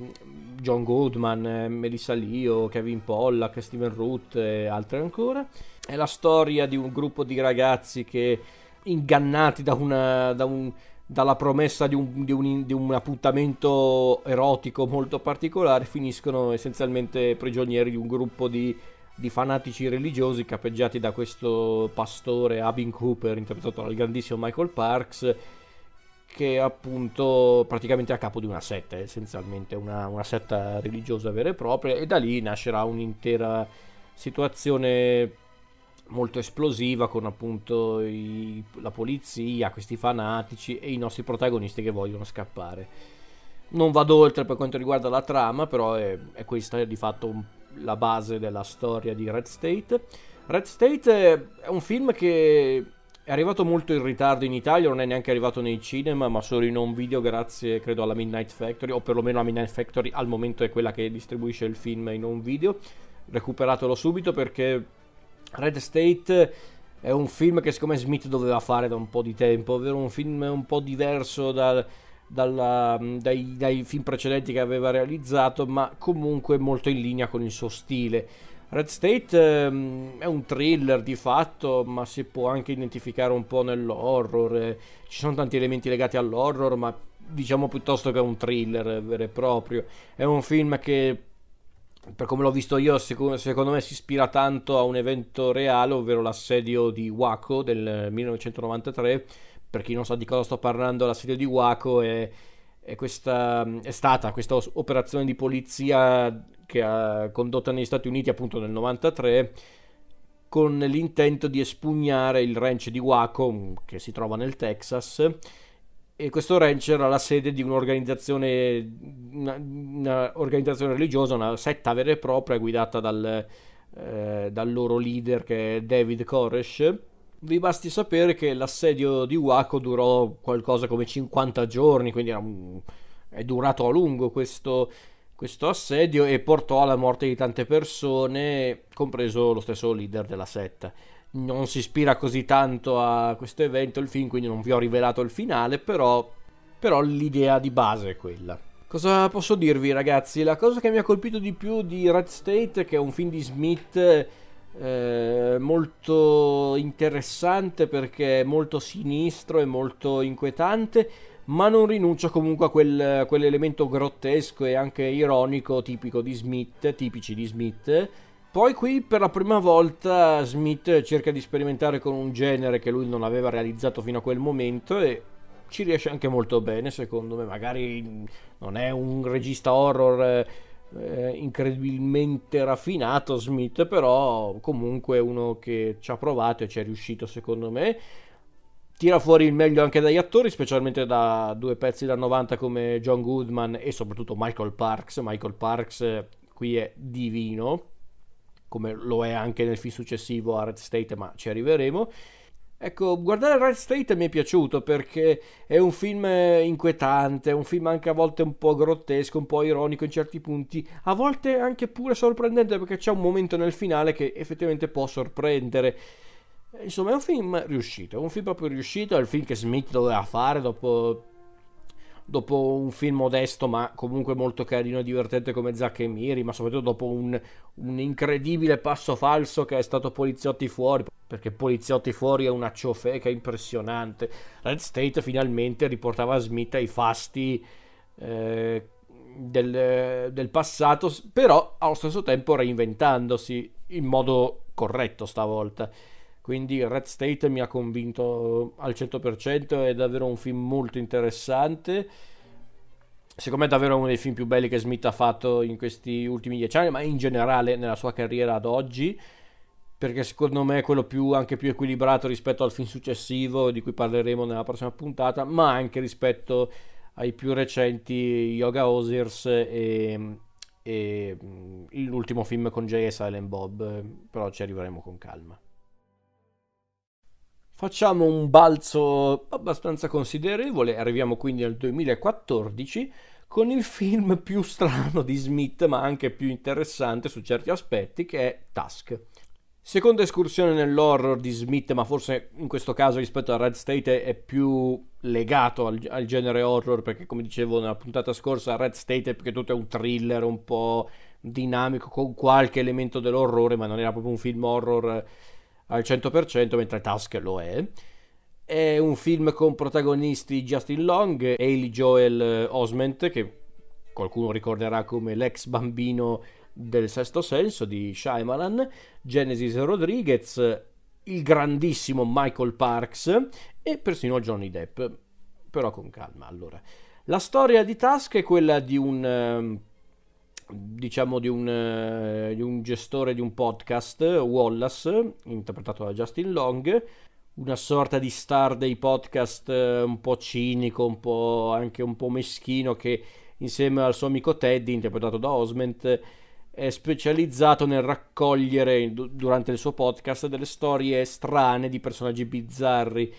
John Goodman, eh, Melissa Leo, Kevin Pollack, Steven Root e altri ancora. È la storia di un gruppo di ragazzi che ingannati da una, da un, dalla promessa di un, di, un, di un, appuntamento erotico molto particolare finiscono essenzialmente prigionieri di un gruppo di di fanatici religiosi capeggiati da questo pastore Abin Cooper interpretato dal grandissimo Michael Parks che è appunto praticamente a capo di una setta essenzialmente una, una setta religiosa vera e propria e da lì nascerà un'intera situazione molto esplosiva con appunto i, la polizia, questi fanatici e i nostri protagonisti che vogliono scappare. Non vado oltre per quanto riguarda la trama, però è, è questa di fatto un la base della storia di Red State. Red State è un film che è arrivato molto in ritardo in Italia, non è neanche arrivato nei cinema, ma solo in home video grazie credo alla Midnight Factory, o perlomeno la Midnight Factory al momento è quella che distribuisce il film in home video. Recuperatelo subito perché Red State è un film che secondo me Smith doveva fare da un po' di tempo, ovvero un film un po' diverso dal, dalla, dai, dai, film precedenti che aveva realizzato, ma comunque molto in linea con il suo stile. Red State um, è un thriller di fatto, ma si può anche identificare un po' nell'horror. Eh, ci sono tanti elementi legati all'horror, ma diciamo piuttosto che un thriller vero e proprio. È un film che per come l'ho visto io, secondo me si ispira tanto a un evento reale, ovvero l'assedio di Waco del 1993. Per chi non sa di cosa sto parlando, l'assedio di Waco è, è, questa, è stata questa operazione di polizia che ha condotto negli Stati Uniti appunto nel 93 con l'intento di espugnare il ranch di Waco che si trova nel Texas e questo ranch era la sede di un'organizzazione, una, un'organizzazione religiosa, una setta vera e propria guidata dal, eh, dal loro leader che è David Koresh. Vi basti sapere che l'assedio di Waco durò qualcosa come 50 giorni, quindi un, è durato a lungo questo, questo assedio e portò alla morte di tante persone, compreso lo stesso leader della setta non si ispira così tanto a questo evento il film, quindi non vi ho rivelato il finale, però, però l'idea di base è quella. Cosa posso dirvi ragazzi? La cosa che mi ha colpito di più di Red State, che è un film di Smith eh, molto interessante perché è molto sinistro e molto inquietante, ma non rinuncia comunque a quel, quell'elemento grottesco e anche ironico tipico di Smith, tipici di Smith poi qui per la prima volta Smith cerca di sperimentare con un genere che lui non aveva realizzato fino a quel momento e ci riesce anche molto bene secondo me. Magari non è un regista horror eh, incredibilmente raffinato Smith, però comunque uno che ci ha provato e ci è riuscito secondo me. Tira fuori il meglio anche dagli attori, specialmente da due pezzi da 90 come John Goodman e soprattutto Michael Parks. Michael Parks eh, qui è divino come lo è anche nel film successivo a Red State, ma ci arriveremo. Ecco, guardare Red State mi è piaciuto perché è un film inquietante, un film anche a volte un po' grottesco, un po' ironico in certi punti, a volte anche pure sorprendente perché c'è un momento nel finale che effettivamente può sorprendere. Insomma, è un film riuscito, è un film proprio riuscito, è il film che Smith doveva fare dopo dopo un film modesto ma comunque molto carino e divertente come Zack e Miri, ma soprattutto dopo un, un, incredibile passo falso che è stato Poliziotti fuori, perché Poliziotti fuori è una ciofeca impressionante. Red State finalmente riportava Smith ai fasti eh, del, del passato, però allo stesso tempo reinventandosi in modo corretto stavolta. Quindi Red State mi ha convinto al 100%, è davvero un film molto interessante. Secondo me è davvero uno dei film più belli che Smith ha fatto in questi ultimi dieci anni, ma in generale nella sua carriera ad oggi, perché secondo me è quello più, anche più equilibrato rispetto al film successivo, di cui parleremo nella prossima puntata, ma anche rispetto ai più recenti Yoga Osiers e, e mm, l'ultimo film con Jay e Silent Bob, però ci arriveremo con calma. Facciamo un balzo abbastanza considerevole, arriviamo quindi al 2014 con il film più strano di Smith ma anche più interessante su certi aspetti che è Tusk. Seconda escursione nell'horror di Smith, ma forse in questo caso rispetto a Red State è più legato al, al, genere horror, perché come dicevo nella puntata scorsa, Red State è perché tutto è un thriller un po' dinamico, con qualche elemento dell'orrore, ma non era proprio un film horror al 100%, mentre Tusk lo è. È un film con protagonisti Justin Long, Haley Joel Osment, che qualcuno ricorderà come l'ex bambino del sesto senso di Shyamalan, Genesis Rodriguez, il grandissimo Michael Parks e persino Johnny Depp. Però con calma, allora. La storia di Tusk è quella di un ehm, diciamo di un, eh, di un, gestore di un podcast, Wallace, interpretato da Justin Long, una sorta di star dei podcast eh, un po' cinico, un po' anche un po' meschino che insieme al suo amico Teddy, interpretato da Osment, è specializzato nel raccogliere durante il suo podcast delle storie strane di personaggi bizzarri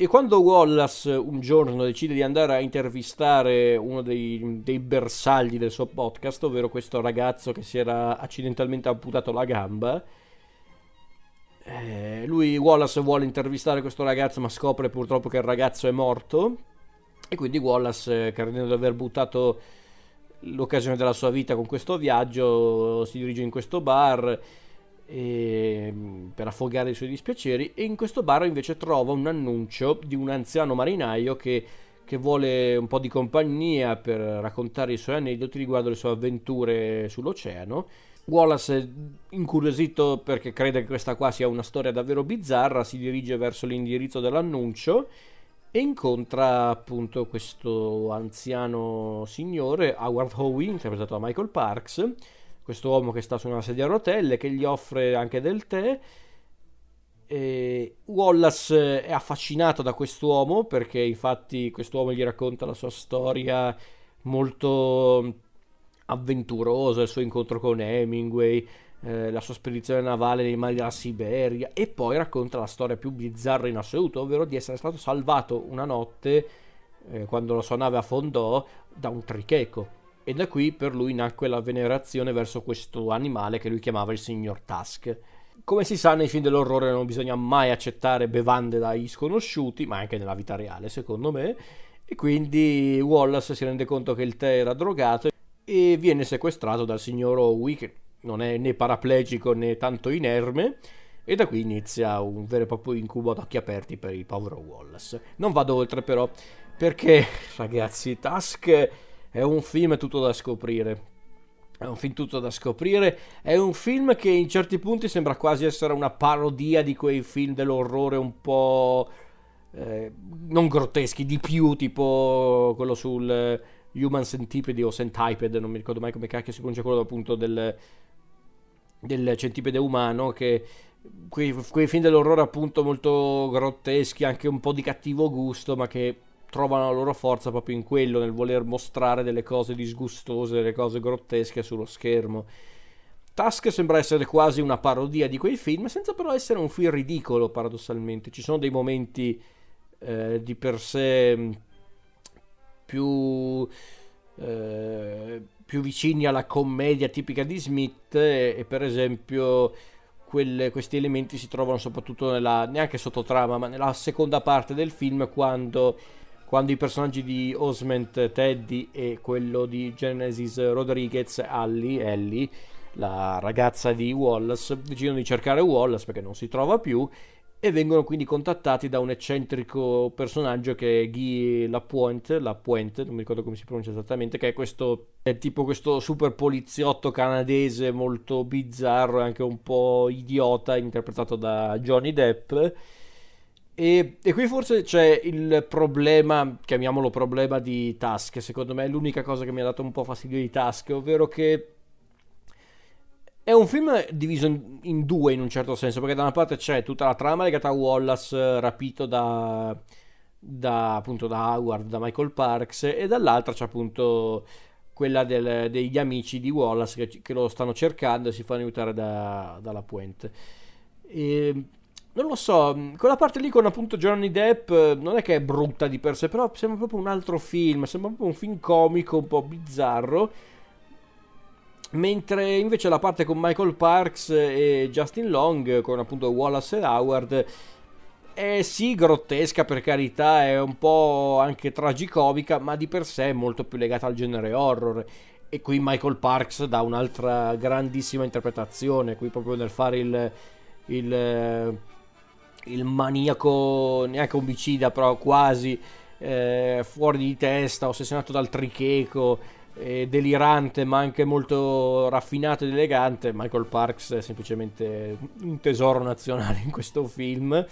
e quando Wallace un giorno decide di andare a intervistare uno dei, dei, bersagli del suo podcast, ovvero questo ragazzo che si era accidentalmente amputato la gamba, Eh, lui, Wallace, vuole intervistare questo ragazzo, ma scopre purtroppo che il ragazzo è morto. E quindi Wallace, credendo di aver buttato l'occasione della sua vita con questo viaggio, si dirige in questo bar e, per affogare i suoi dispiaceri. E in questo bar invece trova un annuncio di un anziano marinaio che, che vuole un po' di compagnia per raccontare i suoi aneddoti riguardo le sue avventure sull'oceano Wallace, incuriosito perché crede che questa qua sia una storia davvero bizzarra, si dirige verso l'indirizzo dell'annuncio e incontra appunto questo anziano signore, Howard Howe, interpretato da Michael Parks, questo uomo che sta su una sedia a rotelle, che gli offre anche del tè. E Wallace è affascinato da quest'uomo perché infatti quest'uomo gli racconta la sua storia molto avventuroso, il suo incontro con Hemingway, eh, la sua spedizione navale nei mari della Siberia e poi racconta la storia più bizzarra in assoluto, ovvero di essere stato salvato una notte eh, quando la sua nave affondò da un tricheco e da qui per lui nacque la venerazione verso questo animale che lui chiamava il signor Tusk. Come si sa nei film dell'orrore non bisogna mai accettare bevande dai sconosciuti, ma anche nella vita reale secondo me, e quindi Wallace si rende conto che il tè era drogato e viene sequestrato dal signor Owie non è né paraplegico né tanto inerme e da qui inizia un vero e proprio incubo ad occhi aperti per il povero Wallace. Non vado oltre però perché ragazzi Task è un film tutto da scoprire. È un film tutto da scoprire, è un film che in certi punti sembra quasi essere una parodia di quei film dell'orrore un po' eh, non grotteschi, di più, tipo quello sul Human Centipede o Centipede, non mi ricordo mai come cacchio si pronuncia quello appunto del, del centipede umano che quei, quei film dell'orrore appunto molto grotteschi, anche un po' di cattivo gusto, ma che trovano la loro forza proprio in quello, nel voler mostrare delle cose disgustose, delle cose grottesche sullo schermo. Task sembra essere quasi una parodia di quei film, senza però essere un film ridicolo, paradossalmente. Ci sono dei momenti eh, di per sé più, eh, più vicini alla commedia tipica di Smith e, e per esempio quelle, questi elementi si trovano soprattutto nella, neanche sottotrama, ma nella seconda parte del film quando, quando i personaggi di Osment Teddy e quello di Genesis Rodriguez, Allie, Ellie, la ragazza di Wallace, decidono di cercare Wallace perché non si trova più e vengono quindi contattati da un eccentrico personaggio che è Guy Lapointe, Lapointe, non mi ricordo come si pronuncia esattamente, che è questo è tipo questo super poliziotto canadese molto bizzarro e anche un po' idiota, interpretato da Johnny Depp. E, e, qui forse c'è il problema, chiamiamolo problema di Task, secondo me è l'unica cosa che mi ha dato un po' fastidio di Task, ovvero che è un film diviso in, in, due in un certo senso, perché da una parte c'è tutta la trama legata a Wallace eh, rapito da, da, appunto, da Howard, da Michael Parks, e dall'altra c'è appunto quella del, degli amici di Wallace che, che, lo stanno cercando e si fanno aiutare da, dalla Puente. E, non lo so, quella parte lì con appunto Johnny Depp non è che è brutta di per sé, però sembra proprio un altro film, sembra proprio un film comico un po' bizzarro Mentre invece la parte con Michael Parks e Justin Long, con appunto Wallace e Howard, è sì grottesca per carità, è un po' anche tragicomica, ma di per sé è molto più legata al genere horror. E qui Michael Parks dà un'altra grandissima interpretazione, qui proprio nel fare il, il, il maniaco, neanche omicida, però quasi eh, fuori di testa, ossessionato dal tricheco delirante ma anche molto raffinato ed elegante. Michael Parks è semplicemente un tesoro nazionale in questo film.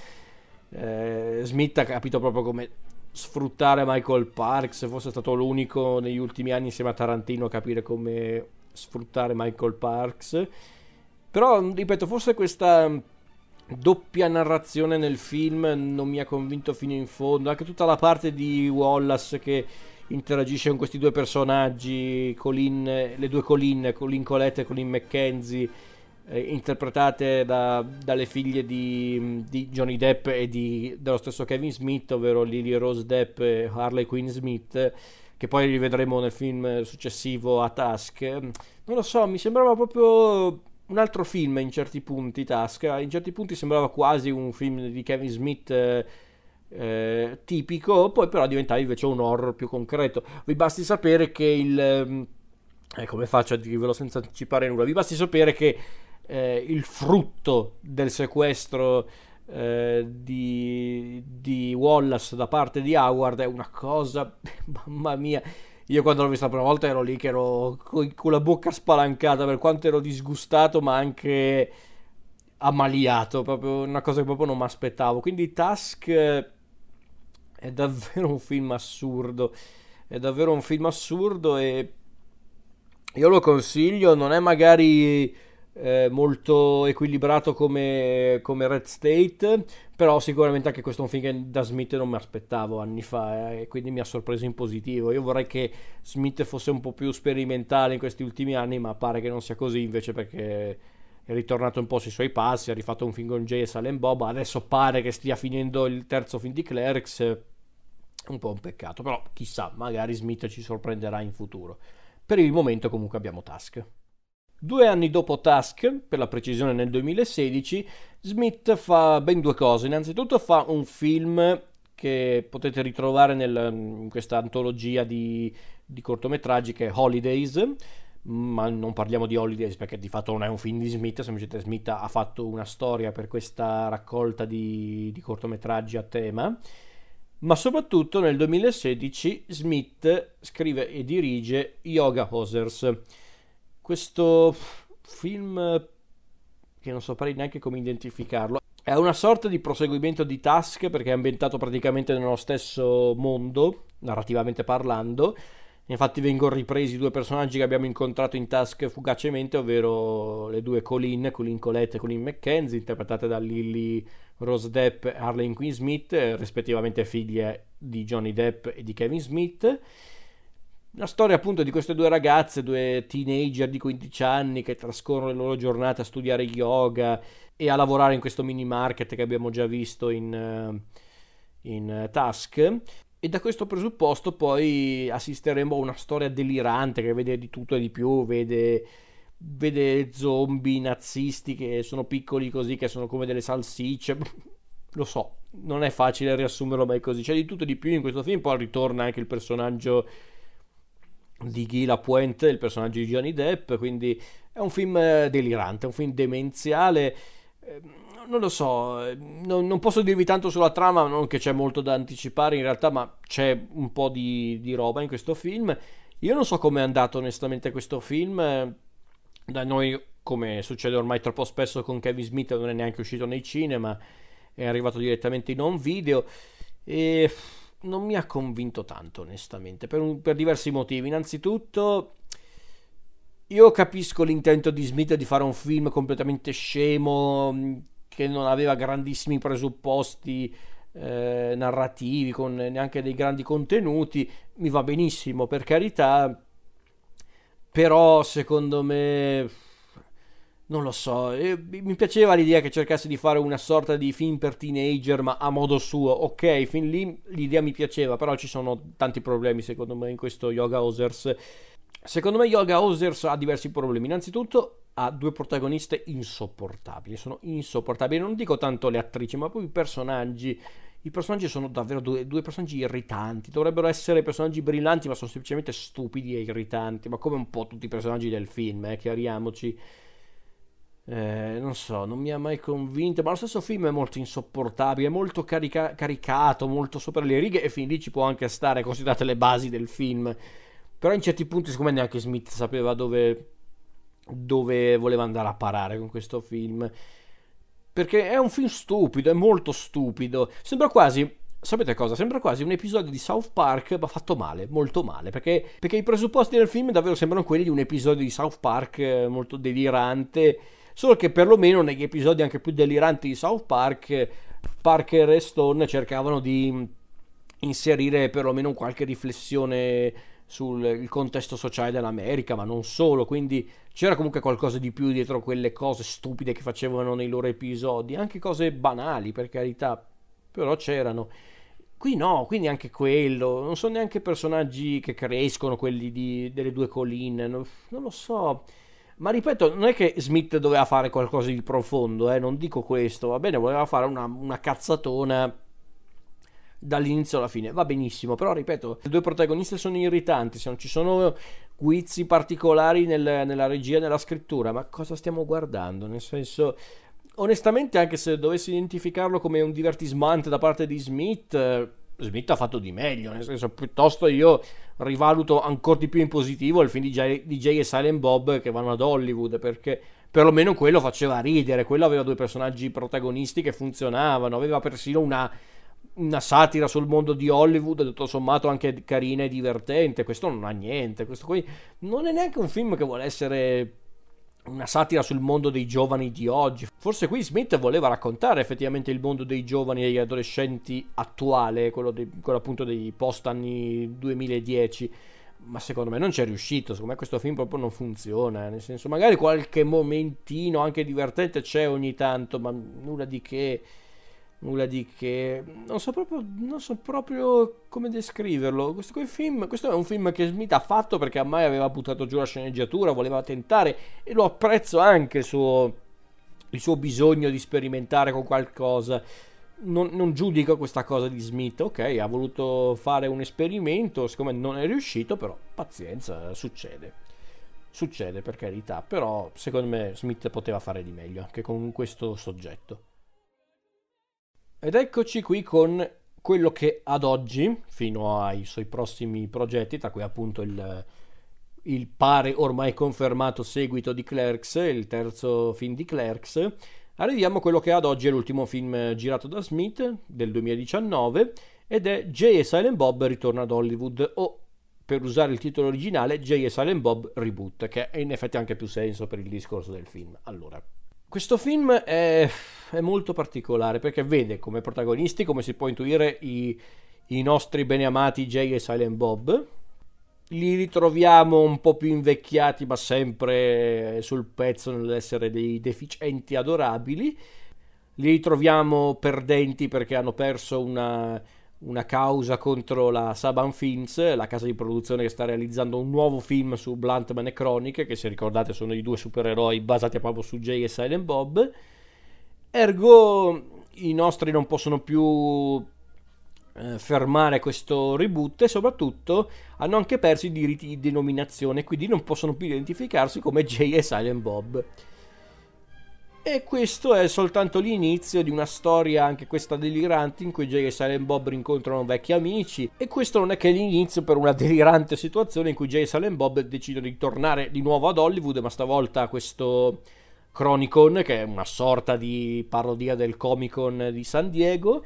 Eh, Smith ha capito proprio come sfruttare Michael Parks, fosse stato l'unico negli ultimi anni insieme a Tarantino a capire come sfruttare Michael Parks. Però, ripeto, forse questa doppia narrazione nel film non mi ha convinto fino in fondo. Anche tutta la parte di Wallace che interagisce con questi due personaggi, Colin, le due Colin, Colin Colette e Colin McKenzie, eh, interpretate da, dalle figlie di, di, Johnny Depp e di, dello stesso Kevin Smith, ovvero Lily Rose Depp e Harley Quinn Smith, che poi rivedremo nel film successivo a Task. Non lo so, mi sembrava proprio un altro film in certi punti, Task, in certi punti sembrava quasi un film di Kevin Smith eh, eh, tipico, poi però diventava invece un horror più concreto. Vi basti sapere che il... Eh, come faccio a dirvelo senza anticipare nulla? Vi basti sapere che eh, il frutto del sequestro eh, di, di Wallace da parte di Howard è una cosa, mamma mia, io quando l'ho vista la prima volta ero lì che ero con la bocca spalancata per quanto ero disgustato ma anche ammaliato, proprio una cosa che proprio non mi aspettavo. Quindi Task è davvero un film assurdo, è davvero un film assurdo e io lo consiglio, non è magari eh, molto equilibrato come, come, Red State, però sicuramente anche questo è un film che da Smith non mi aspettavo anni fa eh, e quindi mi ha sorpreso in positivo. Io vorrei che Smith fosse un po' più sperimentale in questi ultimi anni, ma pare che non sia così invece perché è ritornato un po' sui suoi passi, ha rifatto un film con Jay e Salem Bob, adesso pare che stia finendo il terzo film di Clerks, un po' un peccato, però chissà, magari Smith ci sorprenderà in futuro. Per il momento comunque abbiamo Task. Due anni dopo Task, per la precisione nel 2016, Smith fa ben due cose. Innanzitutto fa un film che potete ritrovare nel, in questa antologia di, di, cortometraggi che è Holidays, ma non parliamo di Holidays perché di fatto non è un film di Smith, semplicemente Smith ha fatto una storia per questa raccolta di, di cortometraggi a tema. Ma soprattutto nel 2016 Smith scrive e dirige Yoga Hosers questo film che non saprei neanche come identificarlo. È una sorta di proseguimento di Task perché è ambientato praticamente nello stesso mondo, narrativamente parlando. Infatti vengono ripresi due personaggi che abbiamo incontrato in Task fugacemente, ovvero le due Colin, Colin Colette e Colin McKenzie, interpretate da Lily Rose Depp e Harley Quinn Smith, rispettivamente figlie di Johnny Depp e di Kevin Smith. La storia appunto di queste due ragazze, due teenager di 15 anni che trascorrono le loro giornate a studiare yoga e a lavorare in questo mini market che abbiamo già visto in, eh, in eh, Task. E da questo presupposto poi assisteremo a una storia delirante che vede di tutto e di più, vede, vede zombie nazisti che sono piccoli così, che sono come delle salsicce. Lo so, non è facile riassumerlo mai così. C'è di tutto e di più in questo film, poi ritorna anche il personaggio di Guy Lapointe, il personaggio di Johnny Depp, quindi è un film eh, delirante, un film demenziale. Non lo so, non, non, posso dirvi tanto sulla trama, non che c'è molto da anticipare in realtà, ma c'è un po' di, di roba in questo film. Io non so come è andato onestamente questo film. Da noi, come succede ormai troppo spesso con Kevin Smith, non è neanche uscito nei cinema, è arrivato direttamente in home video. E non mi ha convinto tanto, onestamente, per, un, per diversi motivi. Innanzitutto, io capisco l'intento di Smith di fare un film completamente scemo, che non aveva grandissimi presupposti eh, narrativi, con neanche dei grandi contenuti. Mi va benissimo, per carità. Però, secondo me non lo so, eh, mi piaceva l'idea che cercasse di fare una sorta di film per teenager, ma a modo suo. Ok, fin lì l'idea mi piaceva, però ci sono tanti problemi secondo me in questo Yoga Osers. Secondo me Yoga Osers ha diversi problemi. Innanzitutto ha due protagoniste insopportabili, sono insopportabili. Non dico tanto le attrici, ma proprio i personaggi. I personaggi sono davvero due, due, personaggi irritanti. Dovrebbero essere personaggi brillanti, ma sono semplicemente stupidi e irritanti. Ma come un po' tutti i personaggi del film, eh, chiariamoci eh, non so, non mi ha mai convinto, ma lo stesso film è molto insopportabile, è molto carica- caricato, molto sopra le righe e fin lì ci può anche stare, considerate le basi del film. Però in certi punti, secondo me, neanche Smith sapeva dove, dove voleva andare a parare con questo film. Perché è un film stupido, è molto stupido. Sembra quasi sapete cosa? Sembra quasi un episodio di South Park, ma fatto male, molto male, perché, perché, i presupposti del film davvero sembrano quelli di un episodio di South Park eh, molto delirante Solo che perlomeno negli episodi anche più deliranti di South Park, Parker e Stone cercavano di inserire perlomeno qualche riflessione sul contesto sociale dell'America, ma non solo, quindi c'era comunque qualcosa di più dietro quelle cose stupide che facevano nei loro episodi, anche cose banali per carità, però c'erano. Qui no, quindi anche quello, non sono neanche personaggi che crescono, quelli di, delle due colline, non, non lo so Ma ripeto, non è che Smith doveva fare qualcosa di profondo, eh, non dico questo, va bene, voleva fare una, una cazzatona dall'inizio alla fine, va benissimo, però ripeto, le due protagoniste sono irritanti, se non ci sono guizzi particolari nel, nella regia, nella scrittura, ma cosa stiamo guardando? Nel senso, onestamente anche se dovessi identificarlo come un divertismante da parte di Smith, Smith ha fatto di meglio, nel senso, piuttosto io rivaluto ancora di più in positivo il film di Jay e Silent Bob che vanno ad Hollywood, perché perlomeno quello faceva ridere, quello aveva due personaggi protagonisti che funzionavano, aveva persino una una satira sul mondo di Hollywood, tutto sommato anche carina e divertente. Questo non ha niente. Questo qui non è neanche un film che vuole essere una satira sul mondo dei giovani di oggi. Forse qui Smith voleva raccontare effettivamente il mondo dei giovani e degli adolescenti attuale, quello, de, quello appunto dei post anni 2010. Ma secondo me non ci è riuscito. Secondo me questo film proprio non funziona. Nel senso, magari qualche momentino anche divertente c'è ogni tanto, ma nulla di che nulla di che. Non so proprio, non so proprio come descriverlo. Questo, film, questo, è un film che Smith ha fatto perché a mai aveva buttato giù la sceneggiatura voleva tentare e lo apprezzo anche il suo, il suo bisogno di sperimentare con qualcosa. Non, non, giudico questa cosa di Smith. Ok ha voluto fare un esperimento siccome non è riuscito però pazienza succede. Succede per carità. Però secondo me Smith poteva fare di meglio anche con questo soggetto ed eccoci qui con quello che ad oggi, fino ai suoi prossimi progetti, tra cui appunto il, il pare ormai confermato seguito di Clerks, il terzo film di Clerks, arriviamo a quello che ad oggi è l'ultimo film girato da Smith del 2019 ed è Jay e Silent Bob ritorna ad Hollywood o per usare il titolo originale Jay e Silent Bob Reboot, che in effetti ha anche più senso per il discorso del film. Allora, questo film è, è, molto particolare perché vede come protagonisti, come si può intuire, i, i nostri beneamati Jay e Silent Bob. Li ritroviamo un po' più invecchiati, ma sempre sul pezzo nell'essere dei deficienti adorabili. Li ritroviamo perdenti perché hanno perso una, una causa contro la Saban Films, la casa di produzione che sta realizzando un nuovo film su Bluntman e Chronic, che se ricordate sono i due supereroi basati proprio su Jay e Silent Bob. Ergo i nostri non possono più eh, fermare questo reboot e soprattutto hanno anche perso i diritti di denominazione, quindi non possono più identificarsi come Jay e Silent Bob. E questo è soltanto l'inizio di una storia, anche questa delirante, in cui Jay e Silent Bob rincontrano vecchi amici. E questo non è che l'inizio per una delirante situazione in cui Jay e Silent Bob decidono di tornare di nuovo ad Hollywood, ma stavolta a questo Chronicon, che è una sorta di parodia del Comic Con di San Diego.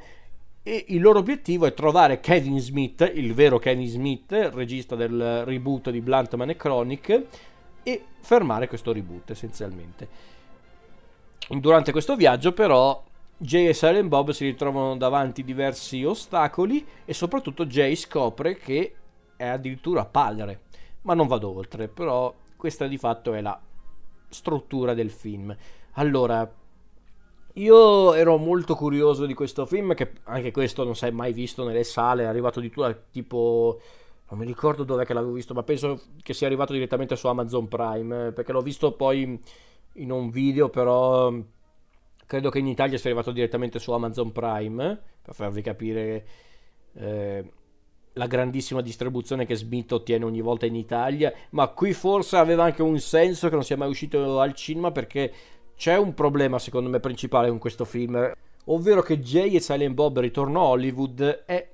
E il loro obiettivo è trovare Kevin Smith, il vero Kevin Smith, regista del reboot di Bluntman e Chronic, e fermare questo reboot essenzialmente. Durante questo viaggio però Jay e Silent Bob si ritrovano davanti diversi ostacoli e soprattutto Jay scopre che è addirittura padre. Ma non vado oltre, però questa di fatto è la struttura del film. Allora, io ero molto curioso di questo film, che anche questo non si è mai visto nelle sale, è arrivato addirittura tipo... Non mi ricordo dove che l'avevo visto, ma penso che sia arrivato direttamente su Amazon Prime, perché l'ho visto poi in un video, però credo che in Italia sia arrivato direttamente su Amazon Prime, per farvi capire eh, la grandissima distribuzione che Smith ottiene ogni volta in Italia, ma qui forse aveva anche un senso che non sia mai uscito al cinema perché c'è un problema secondo me principale con questo film, ovvero che Jay e Silent Bob Ritorno a Hollywood è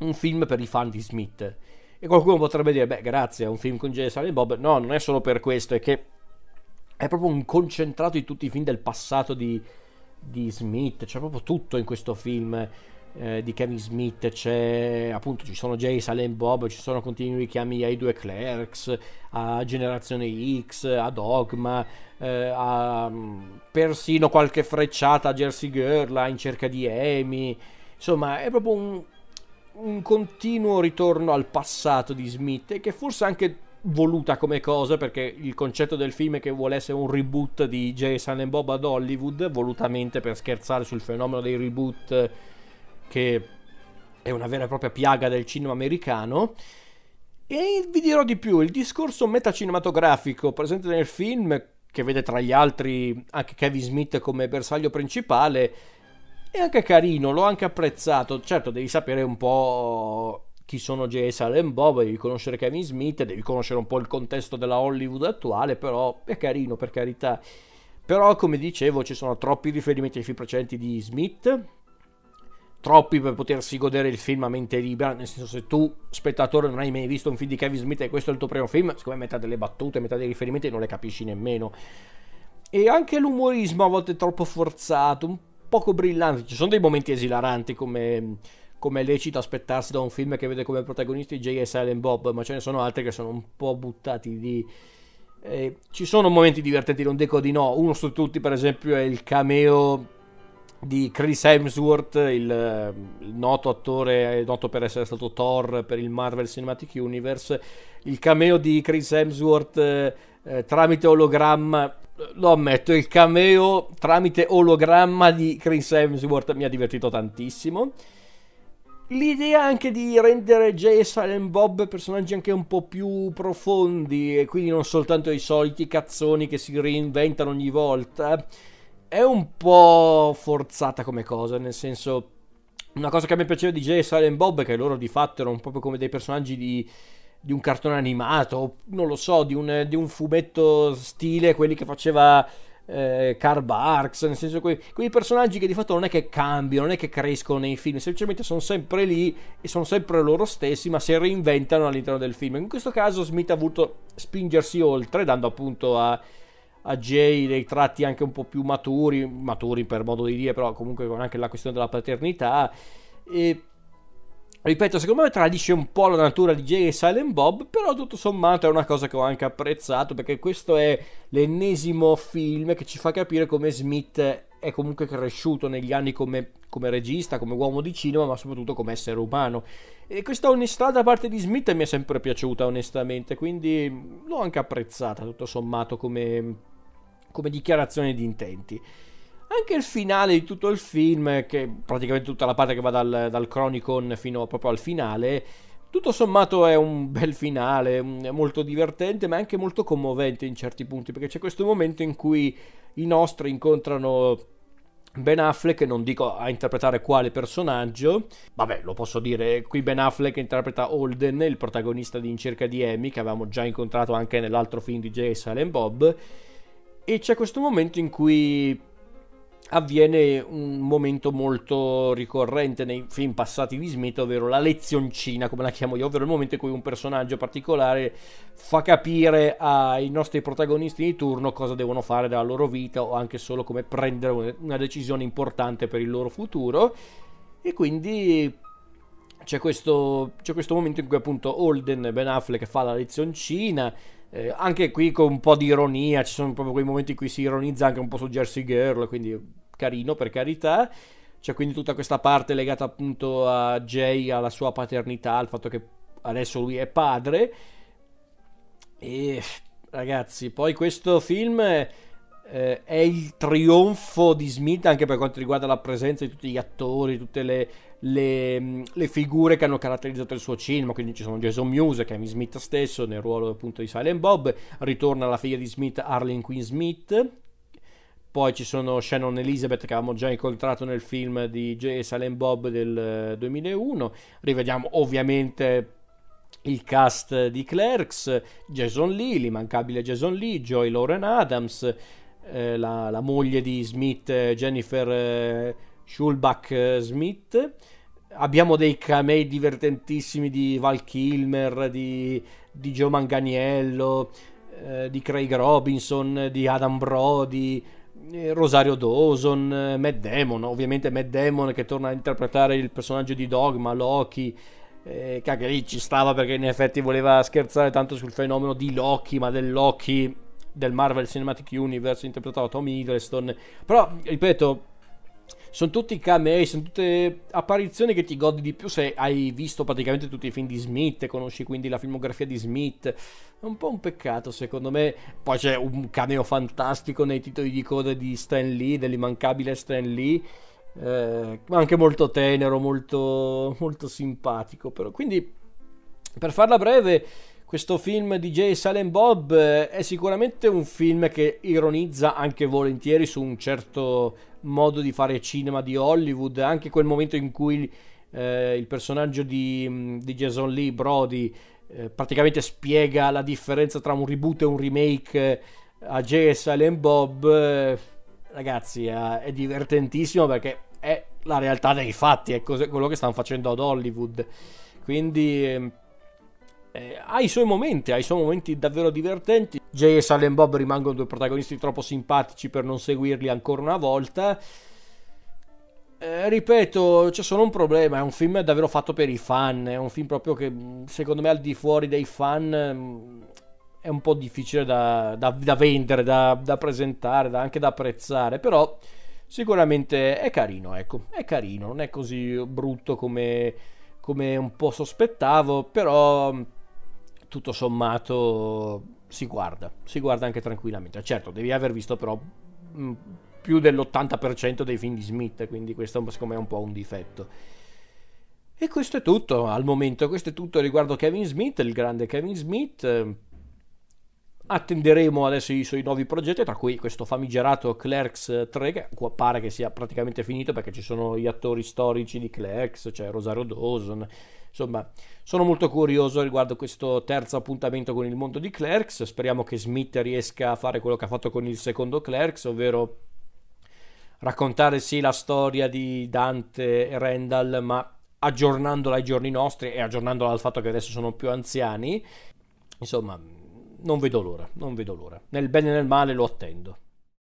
un film per i fan di Smith. E qualcuno potrebbe dire, beh grazie, è un film con Jay e Silent Bob. No, non è solo per questo, è che è proprio un concentrato di tutti i film del passato di, di Smith, c'è proprio tutto in questo film eh, di Kevin Smith, c'è appunto ci sono Jay, Silent Bob, ci sono continui richiami ai due Clerks, a Generazione X, a Dogma, eh, a mm, persino qualche frecciata a Jersey Girl, a In cerca di Amy, insomma è proprio un, un continuo ritorno al passato di Smith che forse anche voluta come cosa perché il concetto del film è che vuole essere un reboot di Jason e Bob ad Hollywood volutamente per scherzare sul fenomeno dei reboot che è una vera e propria piaga del cinema americano E vi dirò di più, il discorso metacinematografico presente nel film, che vede tra gli altri anche Kevin Smith come bersaglio principale, è anche carino, l'ho anche apprezzato. Certo, devi sapere un po' chi sono J. Silent Bob, devi conoscere Kevin Smith, devi conoscere un po' il contesto della Hollywood attuale, però è carino per carità. Però, come dicevo, ci sono troppi riferimenti ai film precedenti di Smith, troppi per potersi godere il film a mente libera, nel senso se tu spettatore non hai mai visto un film di Kevin Smith e questo è il tuo primo film, secondo me metà delle battute, metà dei riferimenti non le capisci nemmeno. E anche l'umorismo a volte è troppo forzato, un poco brillante, ci sono dei momenti esilaranti come, come è lecito aspettarsi da un film che vede come protagonisti Jay e Silent Bob, ma ce ne sono altri che sono un po' buttati di... Eh, ci sono momenti divertenti, non dico di no, uno su tutti per esempio è il cameo di Chris Hemsworth, il, il, noto attore, noto per essere stato Thor per il Marvel Cinematic Universe, il cameo di Chris Hemsworth eh, eh, tramite ologramma, lo ammetto, il cameo tramite ologramma di Chris Hemsworth mi ha divertito tantissimo. L'idea anche di rendere Jay e Silent Bob personaggi anche un po' più profondi e quindi non soltanto i soliti cazzoni che si reinventano ogni volta è un po' forzata come cosa, nel senso una cosa che a me piaceva di Jay e Silent Bob è che loro di fatto erano proprio come dei personaggi di, di un cartone animato, non lo so, di un, di un fumetto stile, quelli che faceva eh, Karl Barks, nel senso quei, quei, personaggi che di fatto non è che cambiano, non è che crescono nei film, semplicemente sono sempre lì e sono sempre loro stessi, ma si reinventano all'interno del film. In questo caso Smith ha voluto spingersi oltre, dando appunto a a Jay dei tratti anche un po' più maturi, maturi per modo di dire, però comunque con anche la questione della paternità. E ripeto, secondo me tradisce un po' la natura di Jay e Silent Bob, però tutto sommato è una cosa che ho anche apprezzato perché questo è l'ennesimo film che ci fa capire come Smith è comunque cresciuto negli anni come, come regista, come uomo di cinema, ma soprattutto come essere umano. E questa onestà da parte di Smith mi è sempre piaciuta, onestamente, quindi l'ho anche apprezzata tutto sommato come come dichiarazione di intenti. Anche il finale di tutto il film, che praticamente tutta la parte che va dal, dal Chronicon fino proprio al finale, tutto sommato è un bel finale, molto divertente, ma anche molto commovente in certi punti, perché c'è questo momento in cui i nostri incontrano Ben Affleck, non dico a interpretare quale personaggio, vabbè lo posso dire, qui Ben Affleck interpreta Holden, il protagonista di In cerca di Amy, che avevamo già incontrato anche nell'altro film di Jay Silent Bob, e c'è questo momento in cui avviene un momento molto ricorrente nei film passati di Smith, ovvero la lezioncina, come la chiamo io, ovvero il momento in cui un personaggio particolare fa capire ai nostri protagonisti di turno cosa devono fare della loro vita o anche solo come prendere una decisione importante per il loro futuro. E quindi c'è questo, c'è questo momento in cui appunto Holden Ben Affleck fa la lezioncina eh, anche qui con un po' di ironia, ci sono proprio quei momenti in cui si ironizza anche un po' su Jersey Girl, quindi carino per carità. C'è quindi tutta questa parte legata appunto a Jay, alla sua paternità, al fatto che adesso lui è padre. E ragazzi, poi questo film eh, è il trionfo di Smith anche per quanto riguarda la presenza di tutti gli attori, tutte le, le, le, figure che hanno caratterizzato il suo cinema, quindi ci sono Jason Muse, Kevin Smith stesso nel ruolo appunto di Silent Bob, ritorna la figlia di Smith, Arlene Quinn Smith, poi ci sono Shannon Elizabeth che avevamo già incontrato nel film di J. Silent Bob del 2001, rivediamo ovviamente il cast di Clerks, Jason Lee, l'immancabile Jason Lee, Joy Lauren Adams, eh, la, la, moglie di Smith, Jennifer eh, Schulbach eh, Smith. Abbiamo dei camei divertentissimi di Val Kilmer, di, di Joe Manganiello, eh, di Craig Robinson, di Adam Brody, eh, Rosario Dawson, Matt Damon, ovviamente Matt Damon che torna a interpretare il personaggio di Dogma, Loki. Eh, che lì ci stava perché in effetti voleva scherzare tanto sul fenomeno di Loki, ma del Loki del Marvel Cinematic Universe interpretato da Tom Hiddleston. Però, ripeto, sono tutti camei, sono tutte apparizioni che ti godi di più se hai visto praticamente tutti i film di Smith conosci quindi la filmografia di Smith. È un po' un peccato secondo me. Poi c'è un cameo fantastico nei titoli di coda di Stan Lee, dell'immancabile Stan Lee. Eh, anche molto tenero, molto, molto simpatico. Però. Quindi Per farla breve, questo film di J. Silent Bob eh, è sicuramente un film che ironizza anche volentieri su un certo modo di fare cinema di Hollywood, anche quel momento in cui eh, il personaggio di, mm, di, Jason Lee, Brody, eh, praticamente spiega la differenza tra un reboot e un remake eh, a J. Silent Bob. Eh, ragazzi, è divertentissimo perché è la realtà dei fatti, è quello che stanno facendo ad Hollywood. Quindi ehm, eh, ha i suoi momenti, ha i suoi momenti davvero divertenti. Jay e Silent Bob rimangono due protagonisti troppo simpatici per non seguirli ancora una volta. Eh, ripeto, c'è solo un problema, è un film davvero fatto per i fan, è un film proprio che secondo me al di fuori dei fan è un po' difficile da, da, da vendere, da, da presentare, anche da apprezzare, però sicuramente è carino, ecco, è carino, non è così brutto come, come un po' sospettavo, però tutto sommato si guarda, si guarda anche tranquillamente. Certo, devi aver visto però mh, più dell'80% dei film di Smith, quindi questo secondo me è un po' un difetto. E questo è tutto al momento, questo è tutto riguardo Kevin Smith, il grande Kevin Smith. Attenderemo adesso i suoi nuovi progetti, tra cui questo famigerato Clerks 3, che pare che sia praticamente finito perché ci sono gli attori storici di Clerks, c'è cioè Rosario Dawson. Insomma, sono molto curioso riguardo questo terzo appuntamento con il mondo di Clerks. Speriamo che Smith riesca a fare quello che ha fatto con il secondo Clerks, ovvero raccontare sì la storia di Dante e Randall, ma aggiornandola ai giorni nostri e aggiornandola al fatto che adesso sono più anziani. Insomma, non vedo l'ora, non vedo l'ora. Nel bene e nel male lo attendo.